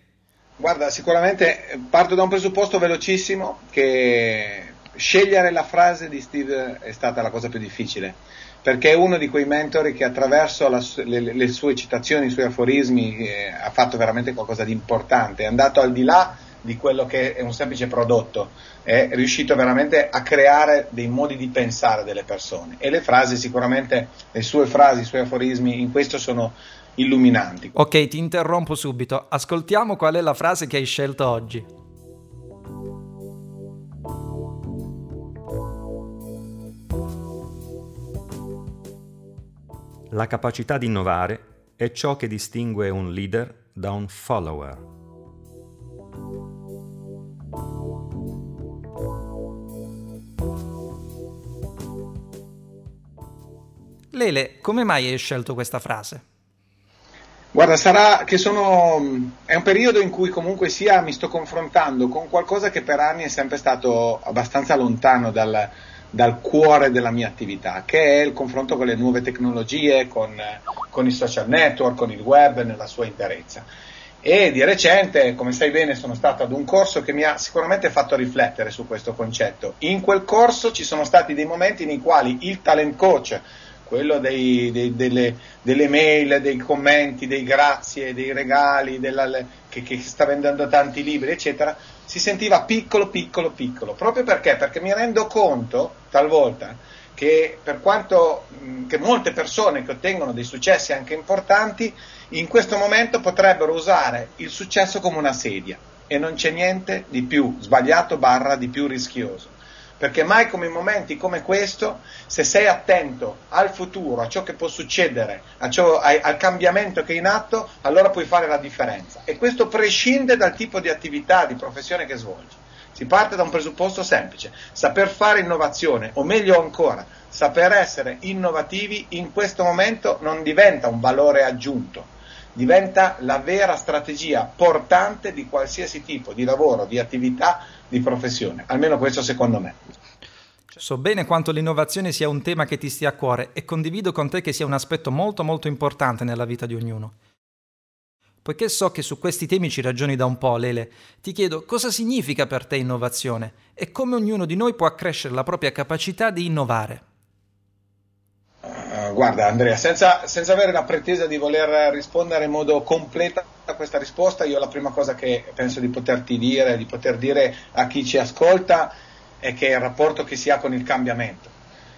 Guarda, sicuramente parto da un presupposto velocissimo che scegliere la frase di Steve è stata la cosa più difficile, perché è uno di quei mentori che attraverso la, le, le, sue citazioni, i suoi aforismi eh, ha fatto veramente qualcosa di importante, è andato al di là di quello che è un semplice prodotto, è riuscito veramente a creare dei modi di pensare delle persone e le frasi sicuramente, le sue frasi, i suoi aforismi in questo sono illuminanti. Ok, ti interrompo subito, ascoltiamo qual è la frase che hai scelto oggi. La capacità di innovare è ciò che distingue un leader da un follower. Lele, come mai hai scelto questa frase? Guarda, sarà che sono. È un periodo in cui comunque sia mi sto confrontando con qualcosa che per anni è sempre stato abbastanza lontano dal, dal cuore della mia attività, che è il confronto con le nuove tecnologie, con, con i social network, con il web nella sua interezza. E di recente, come sai bene, sono stato ad un corso che mi ha sicuramente fatto riflettere su questo concetto. In quel corso ci sono stati dei momenti nei quali il talent coach quello dei, dei, delle, delle, mail, dei commenti, dei grazie, dei regali, della, che, che, sta vendendo tanti libri, eccetera, si sentiva piccolo, piccolo, piccolo. Proprio perché? Perché mi rendo conto talvolta che per quanto che molte persone che ottengono dei successi anche importanti, in questo momento potrebbero usare il successo come una sedia e non c'è niente di più sbagliato barra di più rischioso perché mai come in momenti come questo, se sei attento al futuro, a ciò che può succedere, ciò, al cambiamento che è in atto, allora puoi fare la differenza. E questo prescinde dal tipo di attività, di professione che svolgi. Si parte da un presupposto semplice, saper fare innovazione, o meglio ancora, saper essere innovativi in questo momento non diventa un valore aggiunto, diventa la vera strategia portante di qualsiasi tipo di lavoro, di attività, di professione, almeno questo secondo me. So bene quanto l'innovazione sia un tema che ti stia a cuore e condivido con te che sia un aspetto molto molto importante nella vita di ognuno. Poiché so che su questi temi ci ragioni da un po', Lele, ti chiedo cosa significa per te innovazione e come ognuno di noi può accrescere la propria capacità di innovare. Guarda Andrea, senza, senza, avere la pretesa di voler rispondere in modo completo a questa risposta, io la prima cosa che penso di poterti dire, di poter dire a chi ci ascolta, è che è il rapporto che si ha con il cambiamento.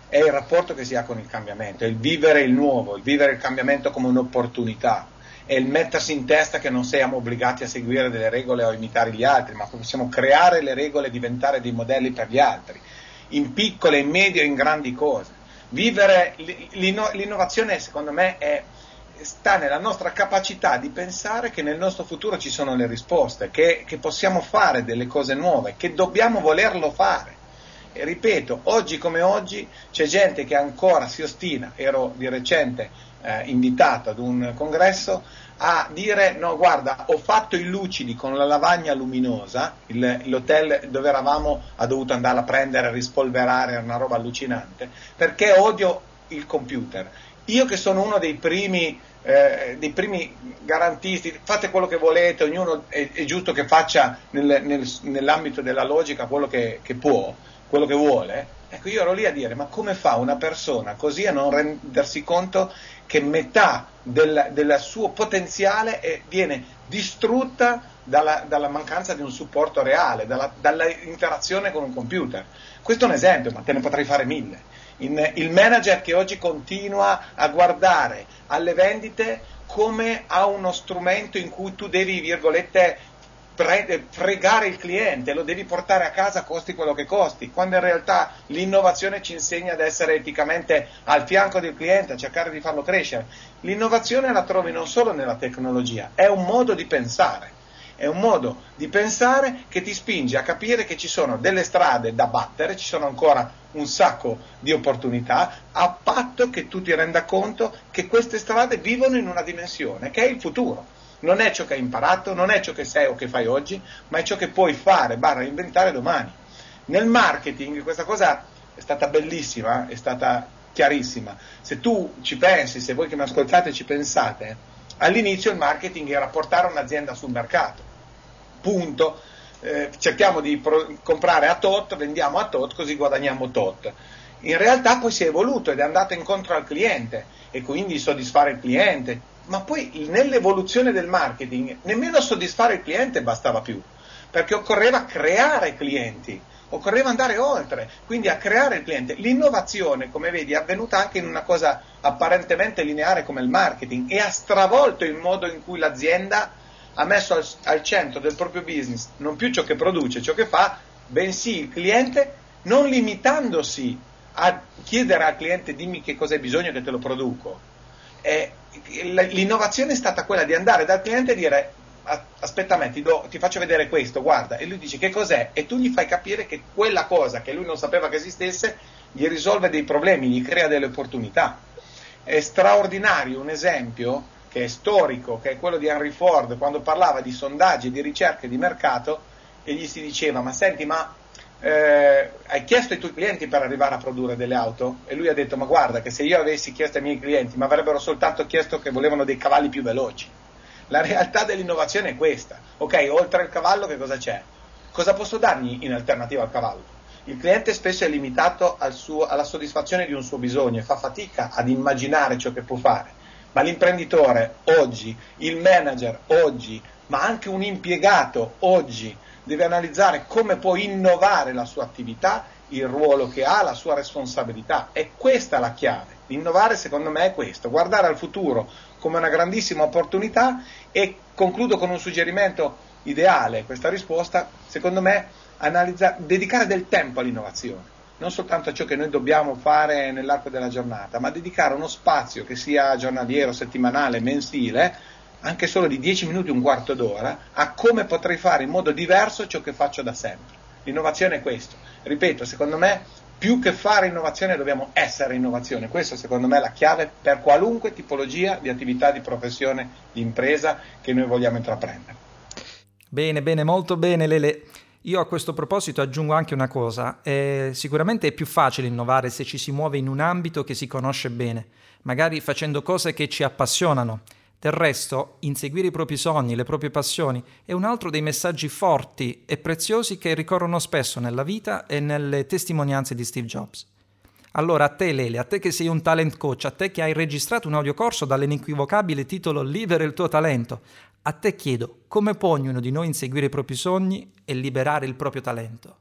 È il rapporto che si ha con il cambiamento, è il vivere il nuovo, il vivere il cambiamento come un'opportunità, è il mettersi in testa che non siamo obbligati a seguire delle regole o a imitare gli altri, ma possiamo creare le regole e diventare dei modelli per gli altri, in piccole, in medie in grandi cose Vivere l'inno- l'innovazione, secondo me, è, sta nella nostra capacità di pensare che nel nostro futuro ci sono le risposte, che, che possiamo fare delle cose nuove, che dobbiamo volerlo fare. E ripeto, oggi come oggi c'è gente che ancora si ostina, ero di recente eh, invitato ad un congresso, a dire no guarda ho fatto i lucidi con la lavagna luminosa, il, l'hotel dove eravamo ha dovuto andare a prendere, rispolverare, era una roba allucinante, perché odio il computer. Io che sono uno dei primi, eh, dei primi garantisti, fate quello che volete, ognuno è, è giusto che faccia nel, nel, nell'ambito della logica quello che, che può, quello che vuole, Ecco, io ero lì a dire, ma come fa una persona così a non rendersi conto che metà del, del suo potenziale è, viene distrutta dalla, dalla, mancanza di un supporto reale, dalla, dall'interazione con un computer? Questo è un esempio, ma te ne potrei fare mille. In, il manager che oggi continua a guardare alle vendite come a uno strumento in cui tu devi, virgolette, pre- fregare il cliente, lo devi portare a casa costi quello che costi, quando in realtà l'innovazione ci insegna ad essere eticamente al fianco del cliente, a cercare di farlo crescere. L'innovazione la trovi non solo nella tecnologia, è un modo di pensare. È un modo di pensare che ti spinge a capire che ci sono delle strade da battere, ci sono ancora un sacco di opportunità, a patto che tu ti renda conto che queste strade vivono in una dimensione che è il futuro non è ciò che hai imparato, non è ciò che sei o che fai oggi, ma è ciò che puoi fare, barra inventare domani. Nel marketing questa cosa è stata bellissima, è stata chiarissima. Se tu ci pensi, se voi che mi ascoltate ci pensate, all'inizio il marketing era portare un'azienda sul mercato. Punto. Eh, cerchiamo di pro- comprare a tot, vendiamo a tot, così guadagniamo tot. In realtà poi si è evoluto ed è andato incontro al cliente e quindi soddisfare il cliente, ma poi nell'evoluzione del marketing nemmeno soddisfare il cliente bastava più, perché occorreva creare clienti, occorreva andare oltre, quindi a creare il cliente. L'innovazione, come vedi, è avvenuta anche in una cosa apparentemente lineare come il marketing e ha stravolto il modo in cui l'azienda ha messo al, al centro del proprio business non più ciò che produce, ciò che fa, bensì il cliente, non limitandosi a chiedere al cliente dimmi che cosa hai bisogno che te lo produco. E l'innovazione è stata quella di andare dal cliente e dire aspetta me, ti, do, ti, faccio vedere questo, guarda, e lui dice che cos'è e tu gli fai capire che quella cosa che lui non sapeva che esistesse gli risolve dei problemi, gli crea delle opportunità. È straordinario un esempio che è storico, che è quello di Henry Ford, quando parlava di sondaggi, di ricerche di mercato, e gli si diceva, ma senti, ma eh, hai chiesto ai tuoi clienti per arrivare a produrre delle auto? E lui ha detto, ma guarda che se io avessi chiesto ai miei clienti, mi avrebbero soltanto chiesto che volevano dei cavalli più veloci. La realtà dell'innovazione è questa. Ok, oltre al cavallo che cosa c'è? Cosa posso dargli in alternativa al cavallo? Il cliente spesso è limitato al suo, alla soddisfazione di un suo bisogno e fa fatica ad immaginare ciò che può fare. Ma l'imprenditore oggi, il manager oggi, ma anche un impiegato oggi deve analizzare come può innovare la sua attività, il ruolo che ha, la sua responsabilità. E questa è la chiave. Innovare secondo me è questo, guardare al futuro come una grandissima opportunità e concludo con un suggerimento ideale, questa risposta, secondo me, dedicare del tempo all'innovazione, non soltanto a ciò che noi dobbiamo fare nell'arco della giornata, ma dedicare uno spazio che sia giornaliero, settimanale, mensile, anche solo di 10 minuti, un quarto d'ora, a come potrei fare in modo diverso ciò che faccio da sempre. L'innovazione è questo. Ripeto, secondo me più che fare innovazione dobbiamo essere innovazione. Questo secondo me è la chiave per qualunque tipologia di attività, di professione, di impresa che noi vogliamo intraprendere. Bene, bene, molto bene Lele. Io a questo proposito aggiungo anche una cosa, eh, sicuramente è più facile innovare se ci si muove in un ambito che si conosce bene, magari facendo cose che ci appassionano. Del resto, inseguire i propri sogni, le proprie passioni è un altro dei messaggi forti e preziosi che ricorrono spesso nella vita e nelle testimonianze di Steve Jobs. Allora a te Lele, a te che sei un talent coach, a te che hai registrato un audiocorso dall'inequivocabile titolo Libera il tuo talento, a te chiedo come può ognuno di noi inseguire i propri sogni e liberare il proprio talento?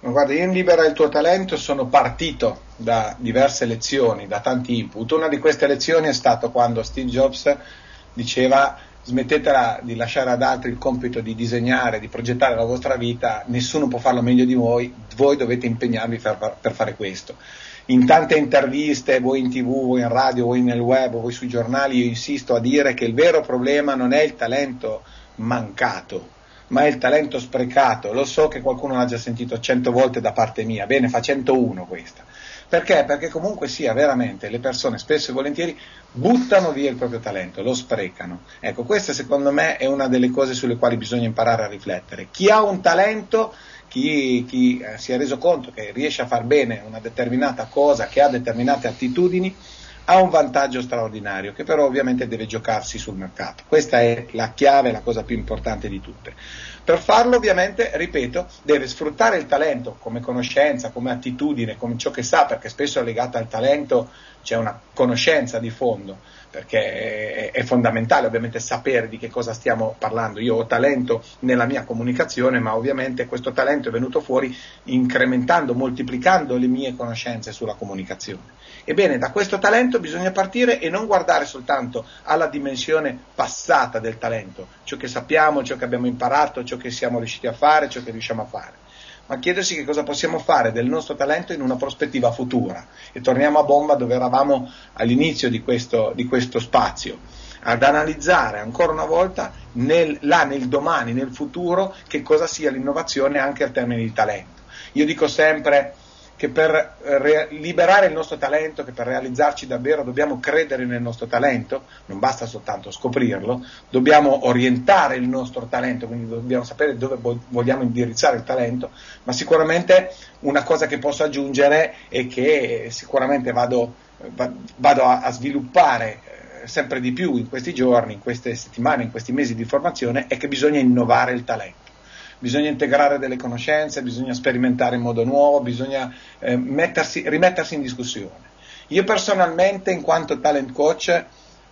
Guarda, io in Libera il tuo talento sono partito da diverse lezioni, da tanti input. Una di queste lezioni è stata quando Steve Jobs diceva smettetela di lasciare ad altri il compito di disegnare, di progettare la vostra vita, nessuno può farlo meglio di voi, voi dovete impegnarvi per fare questo. In tante interviste, voi in tv, voi in radio, voi nel web, voi sui giornali, io insisto a dire che il vero problema non è il talento mancato, ma è il talento sprecato. Lo so che qualcuno l'ha già sentito cento volte da parte mia, bene, fa 101 questa. Perché? Perché comunque sia veramente le persone spesso e volentieri buttano via il proprio talento, lo sprecano. Ecco, questa secondo me è una delle cose sulle quali bisogna imparare a riflettere. Chi ha un talento, chi, chi eh, si è reso conto che riesce a far bene una determinata cosa, che ha determinate attitudini, ha un vantaggio straordinario che però ovviamente deve giocarsi sul mercato. Questa è la chiave, la cosa più importante di tutte. Per farlo ovviamente, ripeto, deve sfruttare il talento come conoscenza, come attitudine, come ciò che sa, perché spesso è legata al talento c'è una conoscenza di fondo, perché è, fondamentale ovviamente sapere di che cosa stiamo parlando. Io ho talento nella mia comunicazione, ma ovviamente questo talento è venuto fuori incrementando, moltiplicando le mie conoscenze sulla comunicazione. Ebbene, da questo talento bisogna partire e non guardare soltanto alla dimensione passata del talento, ciò che sappiamo, ciò che abbiamo imparato, ciò che siamo riusciti a fare, ciò che riusciamo a fare, ma chiedersi che cosa possiamo fare del nostro talento in una prospettiva futura. E torniamo a bomba dove eravamo all'inizio di questo, di questo spazio, ad analizzare ancora una volta nel, là nel domani, nel futuro, che cosa sia l'innovazione anche al termine di talento. Io dico sempre che per eh, re- liberare il nostro talento, che per realizzarci davvero dobbiamo credere nel nostro talento, non basta soltanto scoprirlo, dobbiamo orientare il nostro talento, quindi dobbiamo sapere dove bo- vogliamo indirizzare il talento, ma sicuramente una cosa che posso aggiungere e che sicuramente vado, vado a, a sviluppare eh, sempre di più in questi giorni, in queste settimane, in questi mesi di formazione, è che bisogna innovare il talento bisogna integrare delle conoscenze, bisogna sperimentare in modo nuovo, bisogna eh, mettersi, rimettersi in discussione. Io personalmente, in quanto talent coach,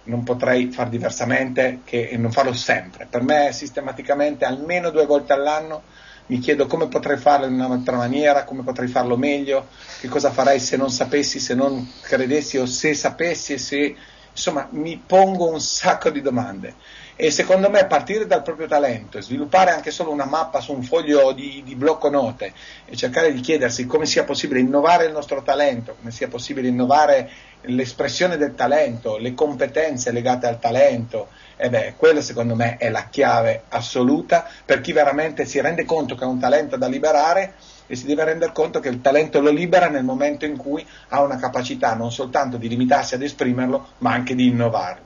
non potrei far diversamente che non farlo sempre. Per me, sistematicamente, almeno due volte all'anno, mi chiedo come potrei farlo in un'altra maniera, come potrei farlo meglio, che cosa farei se non sapessi, se non credessi o se sapessi se... Insomma, mi pongo un sacco di domande e secondo me partire dal proprio talento e sviluppare anche solo una mappa su un foglio di, di, blocco note e cercare di chiedersi come sia possibile innovare il nostro talento, come sia possibile innovare l'espressione del talento, le competenze legate al talento, e beh, quella secondo me è la chiave assoluta per chi veramente si rende conto che ha un talento da liberare e si deve rendere conto che il talento lo libera nel momento in cui ha una capacità non soltanto di limitarsi ad esprimerlo, ma anche di innovarlo.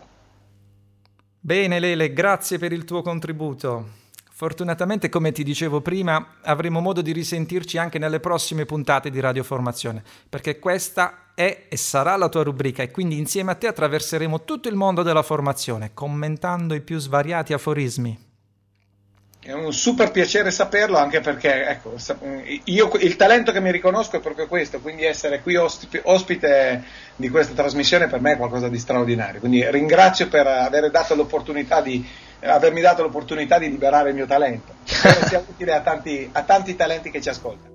Bene Lele, grazie per il tuo contributo. Fortunatamente, come ti dicevo prima, avremo modo di risentirci anche nelle prossime puntate di Radioformazione, perché questa è e sarà la tua rubrica e quindi insieme a te attraverseremo tutto il mondo della formazione, commentando i più svariati aforismi. È un super piacere saperlo anche perché ecco, io, il talento che mi riconosco è proprio questo, quindi essere qui ospite di questa trasmissione per me è qualcosa di straordinario. Quindi ringrazio per aver dato di, avermi dato l'opportunità di liberare il mio talento. Spero sia utile a tanti, a tanti talenti che ci ascoltano.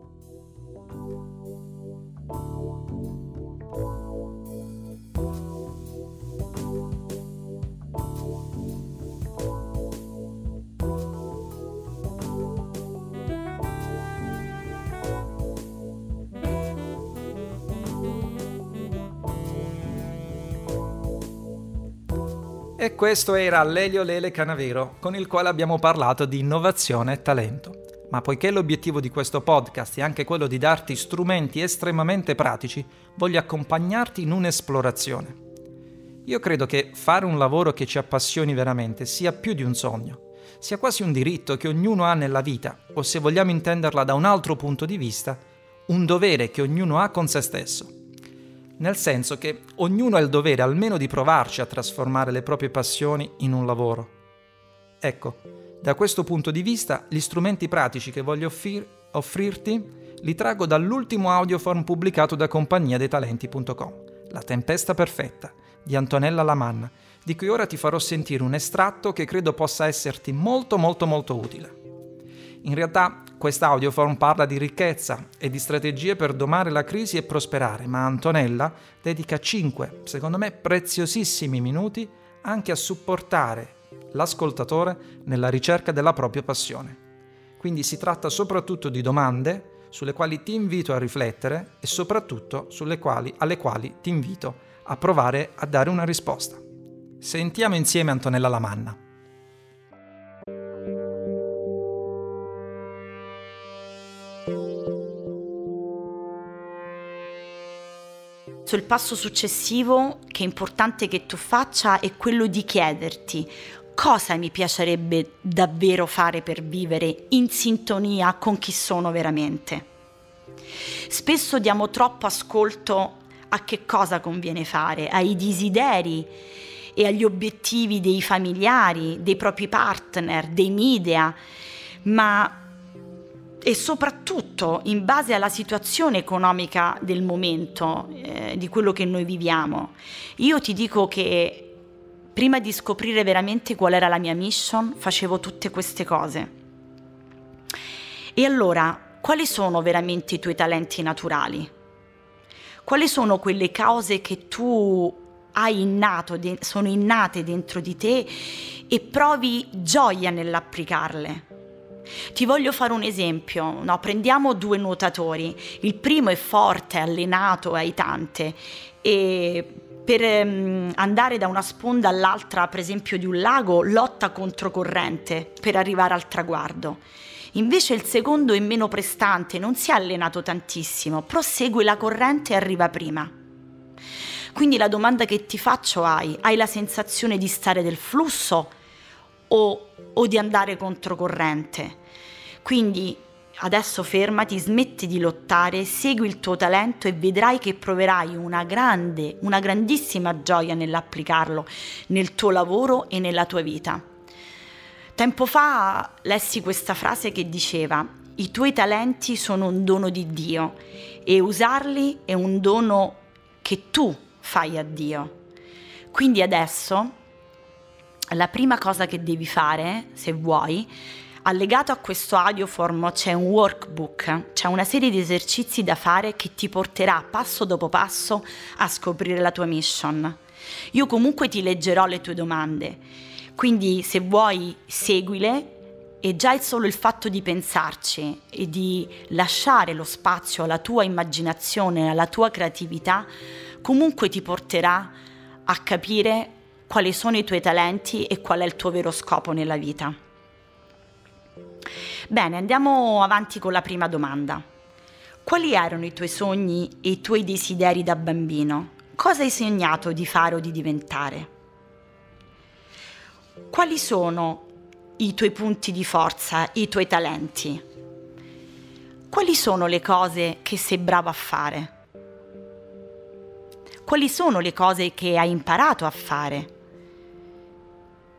E questo era Lelio Lele Canavero, con il quale abbiamo parlato di innovazione e talento. Ma poiché l'obiettivo di questo podcast è anche quello di darti strumenti estremamente pratici, voglio accompagnarti in un'esplorazione. Io credo che fare un lavoro che ci appassioni veramente sia più di un sogno, sia quasi un diritto che ognuno ha nella vita, o se vogliamo intenderla da un altro punto di vista, un dovere che ognuno ha con se stesso nel senso che ognuno ha il dovere almeno di provarci a trasformare le proprie passioni in un lavoro. Ecco, da questo punto di vista gli strumenti pratici che voglio offrir- offrirti li traggo dall'ultimo audioform pubblicato da compagnia dei talenti.com, La tempesta perfetta, di Antonella Lamanna, di cui ora ti farò sentire un estratto che credo possa esserti molto molto molto utile. In realtà quest'audioform parla di ricchezza e di strategie per domare la crisi e prosperare, ma Antonella dedica 5, secondo me preziosissimi minuti anche a supportare l'ascoltatore nella ricerca della propria passione. Quindi si tratta soprattutto di domande sulle quali ti invito a riflettere e soprattutto quali, alle quali ti invito a provare a dare una risposta. Sentiamo insieme Antonella Lamanna. Il passo successivo che è importante che tu faccia è quello di chiederti cosa mi piacerebbe davvero fare per vivere in sintonia con chi sono veramente. Spesso diamo troppo ascolto a che cosa conviene fare, ai desideri e agli obiettivi dei familiari, dei propri partner, dei media, ma e soprattutto in base alla situazione economica del momento, eh, di quello che noi viviamo. Io ti dico che prima di scoprire veramente qual era la mia mission, facevo tutte queste cose. E allora, quali sono veramente i tuoi talenti naturali? Quali sono quelle cause che tu hai innato, sono innate dentro di te e provi gioia nell'applicarle? Ti voglio fare un esempio, no? prendiamo due nuotatori, il primo è forte, allenato, aitante e per um, andare da una sponda all'altra, per esempio di un lago, lotta controcorrente per arrivare al traguardo. Invece il secondo è meno prestante, non si è allenato tantissimo, prosegue la corrente e arriva prima. Quindi la domanda che ti faccio hai, hai la sensazione di stare del flusso o, o di andare controcorrente. Quindi adesso fermati, smetti di lottare, segui il tuo talento e vedrai che proverai una grande, una grandissima gioia nell'applicarlo nel tuo lavoro e nella tua vita. Tempo fa lessi questa frase che diceva i tuoi talenti sono un dono di Dio e usarli è un dono che tu fai a Dio. Quindi adesso la prima cosa che devi fare, se vuoi, allegato a questo audioform c'è un workbook, c'è una serie di esercizi da fare che ti porterà passo dopo passo a scoprire la tua mission. Io comunque ti leggerò le tue domande, quindi se vuoi seguile e già il solo il fatto di pensarci e di lasciare lo spazio alla tua immaginazione, alla tua creatività, comunque ti porterà a capire quali sono i tuoi talenti e qual è il tuo vero scopo nella vita. Bene, andiamo avanti con la prima domanda. Quali erano i tuoi sogni e i tuoi desideri da bambino? Cosa hai sognato di fare o di diventare? Quali sono i tuoi punti di forza, i tuoi talenti? Quali sono le cose che sei bravo a fare? Quali sono le cose che hai imparato a fare?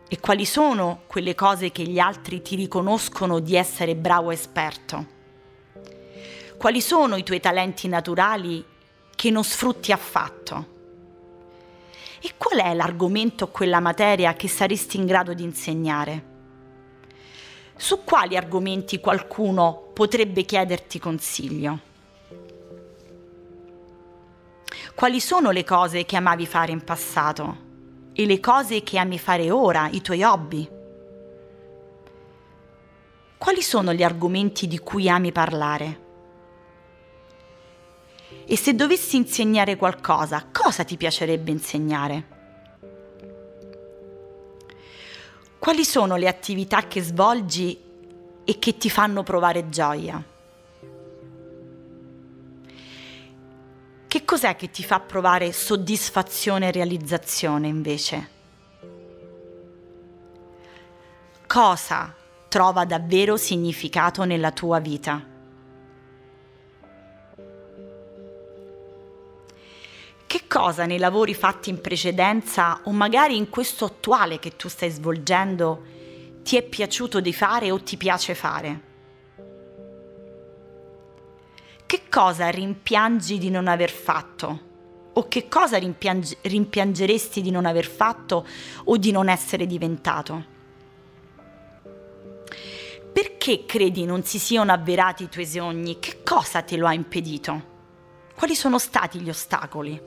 E quali sono quelle cose che gli altri ti riconoscono di essere bravo esperto? Quali sono i tuoi talenti naturali che non sfrutti affatto? E qual è l'argomento o quella materia che saresti in grado di insegnare? Su quali argomenti qualcuno potrebbe chiederti consiglio? Quali sono le cose che amavi fare in passato e le cose che ami fare ora, i tuoi hobby? Quali sono gli argomenti di cui ami parlare? E se dovessi insegnare qualcosa, cosa ti piacerebbe insegnare? Quali sono le attività che svolgi e che ti fanno provare gioia? Che cos'è che ti fa provare soddisfazione e realizzazione invece? Cosa trova davvero significato nella tua vita? Che cosa nei lavori fatti in precedenza o magari in questo attuale che tu stai svolgendo ti è piaciuto di fare o ti piace fare? Cosa rimpiangi di non aver fatto? O che cosa rimpiangi- rimpiangeresti di non aver fatto o di non essere diventato? Perché credi non si siano avverati i tuoi sogni? Che cosa te lo ha impedito? Quali sono stati gli ostacoli?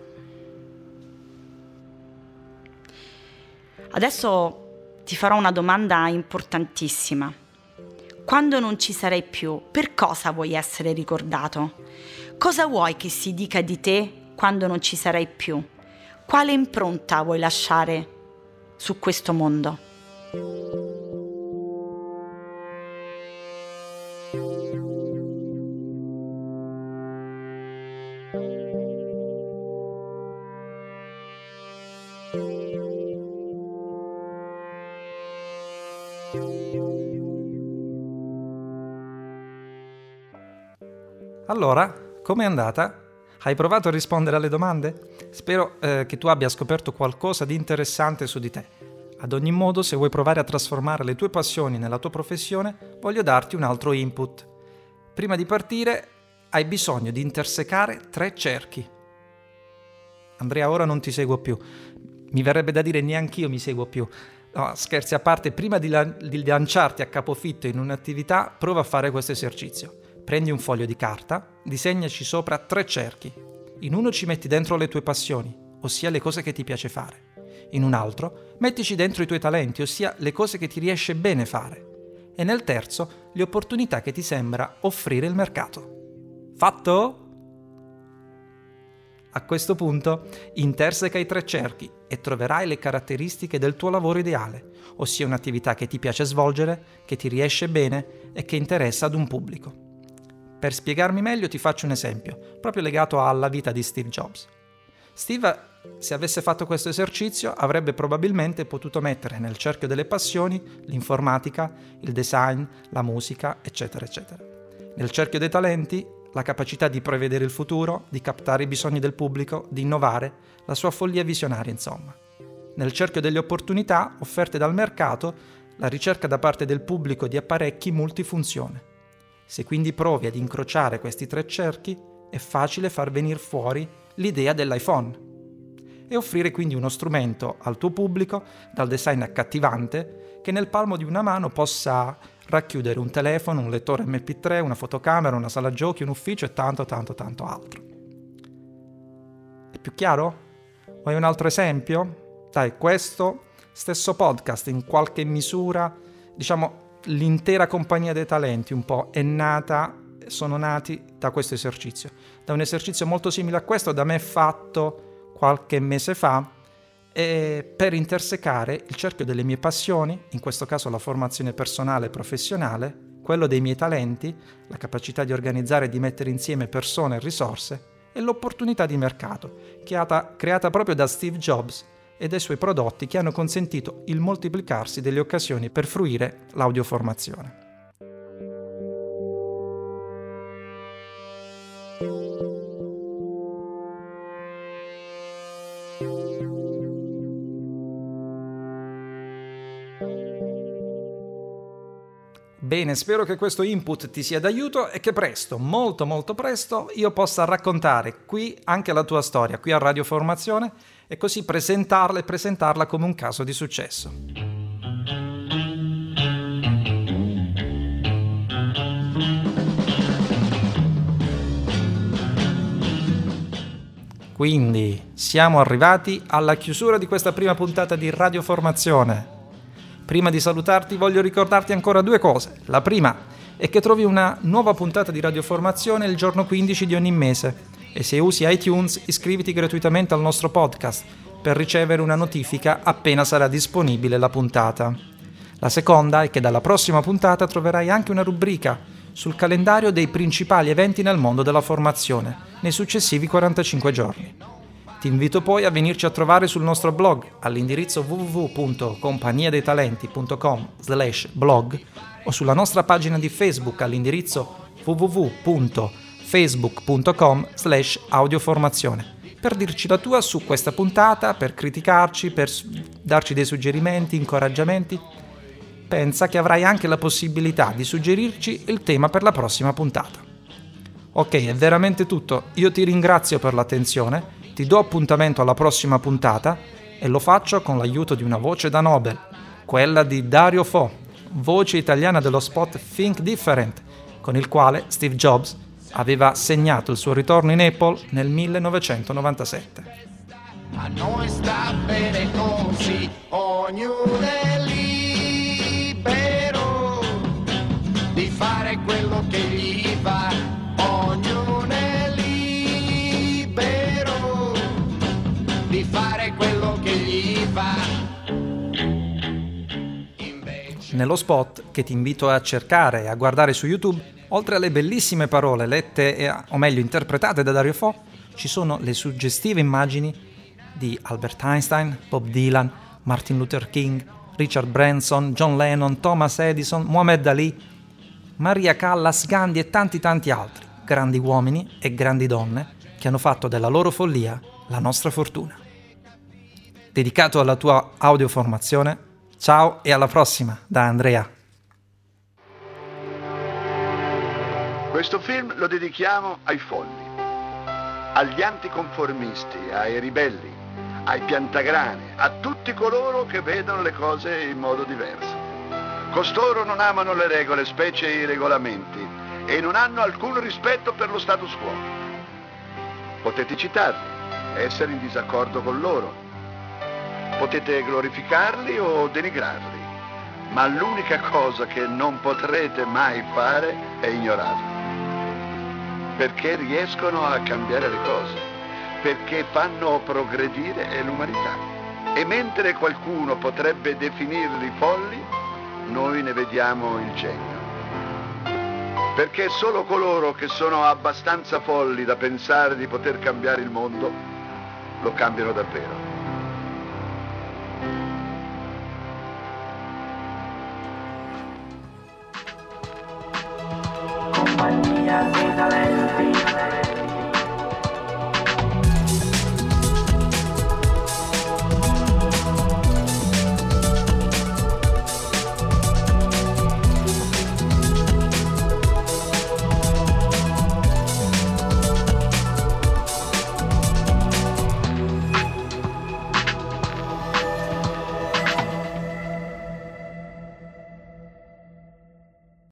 Adesso ti farò una domanda importantissima. Quando non ci sarai più, per cosa vuoi essere ricordato? Cosa vuoi che si dica di te quando non ci sarai più? Quale impronta vuoi lasciare su questo mondo? Allora, com'è andata? Hai provato a rispondere alle domande? Spero eh, che tu abbia scoperto qualcosa di interessante su di te. Ad ogni modo, se vuoi provare a trasformare le tue passioni nella tua professione, voglio darti un altro input. Prima di partire, hai bisogno di intersecare tre cerchi. Andrea, ora non ti seguo più. Mi verrebbe da dire neanch'io mi seguo più. No, scherzi a parte, prima di, lan- di lanciarti a capofitto in un'attività, prova a fare questo esercizio prendi un foglio di carta, disegnaci sopra tre cerchi. In uno ci metti dentro le tue passioni, ossia le cose che ti piace fare. In un altro mettici dentro i tuoi talenti, ossia le cose che ti riesce bene fare. E nel terzo le opportunità che ti sembra offrire il mercato. Fatto? A questo punto interseca i tre cerchi e troverai le caratteristiche del tuo lavoro ideale, ossia un'attività che ti piace svolgere, che ti riesce bene e che interessa ad un pubblico. Per spiegarmi meglio ti faccio un esempio, proprio legato alla vita di Steve Jobs. Steve, se avesse fatto questo esercizio, avrebbe probabilmente potuto mettere nel cerchio delle passioni l'informatica, il design, la musica, eccetera, eccetera. Nel cerchio dei talenti, la capacità di prevedere il futuro, di captare i bisogni del pubblico, di innovare, la sua follia visionaria, insomma. Nel cerchio delle opportunità offerte dal mercato, la ricerca da parte del pubblico di apparecchi multifunzione se quindi provi ad incrociare questi tre cerchi, è facile far venire fuori l'idea dell'iPhone e offrire quindi uno strumento al tuo pubblico dal design accattivante che nel palmo di una mano possa racchiudere un telefono, un lettore MP3, una fotocamera, una sala giochi, un ufficio e tanto tanto tanto altro. È più chiaro? Vuoi un altro esempio? Dai, questo stesso podcast in qualche misura, diciamo, l'intera compagnia dei talenti un po' è nata, sono nati da questo esercizio. Da un esercizio molto simile a questo, da me fatto qualche mese fa, per intersecare il cerchio delle mie passioni, in questo caso la formazione personale e professionale, quello dei miei talenti, la capacità di organizzare e di mettere insieme persone e risorse, e l'opportunità di mercato, creata, creata proprio da Steve Jobs e dei suoi prodotti che hanno consentito il moltiplicarsi delle occasioni per fruire l'audioformazione. Bene, spero che questo input ti sia d'aiuto e che presto, molto molto presto, io possa raccontare qui anche la tua storia, qui a Radio Formazione, e così presentarla e presentarla come un caso di successo. Quindi siamo arrivati alla chiusura di questa prima puntata di Radio Formazione. Prima di salutarti voglio ricordarti ancora due cose. La prima è che trovi una nuova puntata di radioformazione il giorno 15 di ogni mese e se usi iTunes iscriviti gratuitamente al nostro podcast per ricevere una notifica appena sarà disponibile la puntata. La seconda è che dalla prossima puntata troverai anche una rubrica sul calendario dei principali eventi nel mondo della formazione nei successivi 45 giorni. Ti invito poi a venirci a trovare sul nostro blog all'indirizzo www.compagniadeitalenti.com blog o sulla nostra pagina di Facebook all'indirizzo www.facebook.com audioformazione per dirci la tua su questa puntata, per criticarci, per darci dei suggerimenti, incoraggiamenti. Pensa che avrai anche la possibilità di suggerirci il tema per la prossima puntata. Ok, è veramente tutto. Io ti ringrazio per l'attenzione ti do appuntamento alla prossima puntata e lo faccio con l'aiuto di una voce da Nobel, quella di Dario Fo, voce italiana dello spot Think Different, con il quale Steve Jobs aveva segnato il suo ritorno in Apple nel 1997. A noi sta bene così, ognuno è libero di fare quello che Nello spot, che ti invito a cercare e a guardare su YouTube, oltre alle bellissime parole lette, e, o meglio interpretate da Dario Fo, ci sono le suggestive immagini di Albert Einstein, Bob Dylan, Martin Luther King, Richard Branson, John Lennon, Thomas Edison, Muhammad Ali, Maria Callas, Gandhi e tanti tanti altri, grandi uomini e grandi donne che hanno fatto della loro follia la nostra fortuna. Dedicato alla tua audioformazione, Ciao e alla prossima da Andrea. Questo film lo dedichiamo ai folli, agli anticonformisti, ai ribelli, ai piantagrani, a tutti coloro che vedono le cose in modo diverso. Costoro non amano le regole, specie i regolamenti, e non hanno alcun rispetto per lo status quo. Potete citarli, essere in disaccordo con loro, Potete glorificarli o denigrarli, ma l'unica cosa che non potrete mai fare è ignorarli. Perché riescono a cambiare le cose, perché fanno progredire l'umanità. E mentre qualcuno potrebbe definirli folli, noi ne vediamo il genio. Perché solo coloro che sono abbastanza folli da pensare di poter cambiare il mondo lo cambiano davvero. Grazie da lei.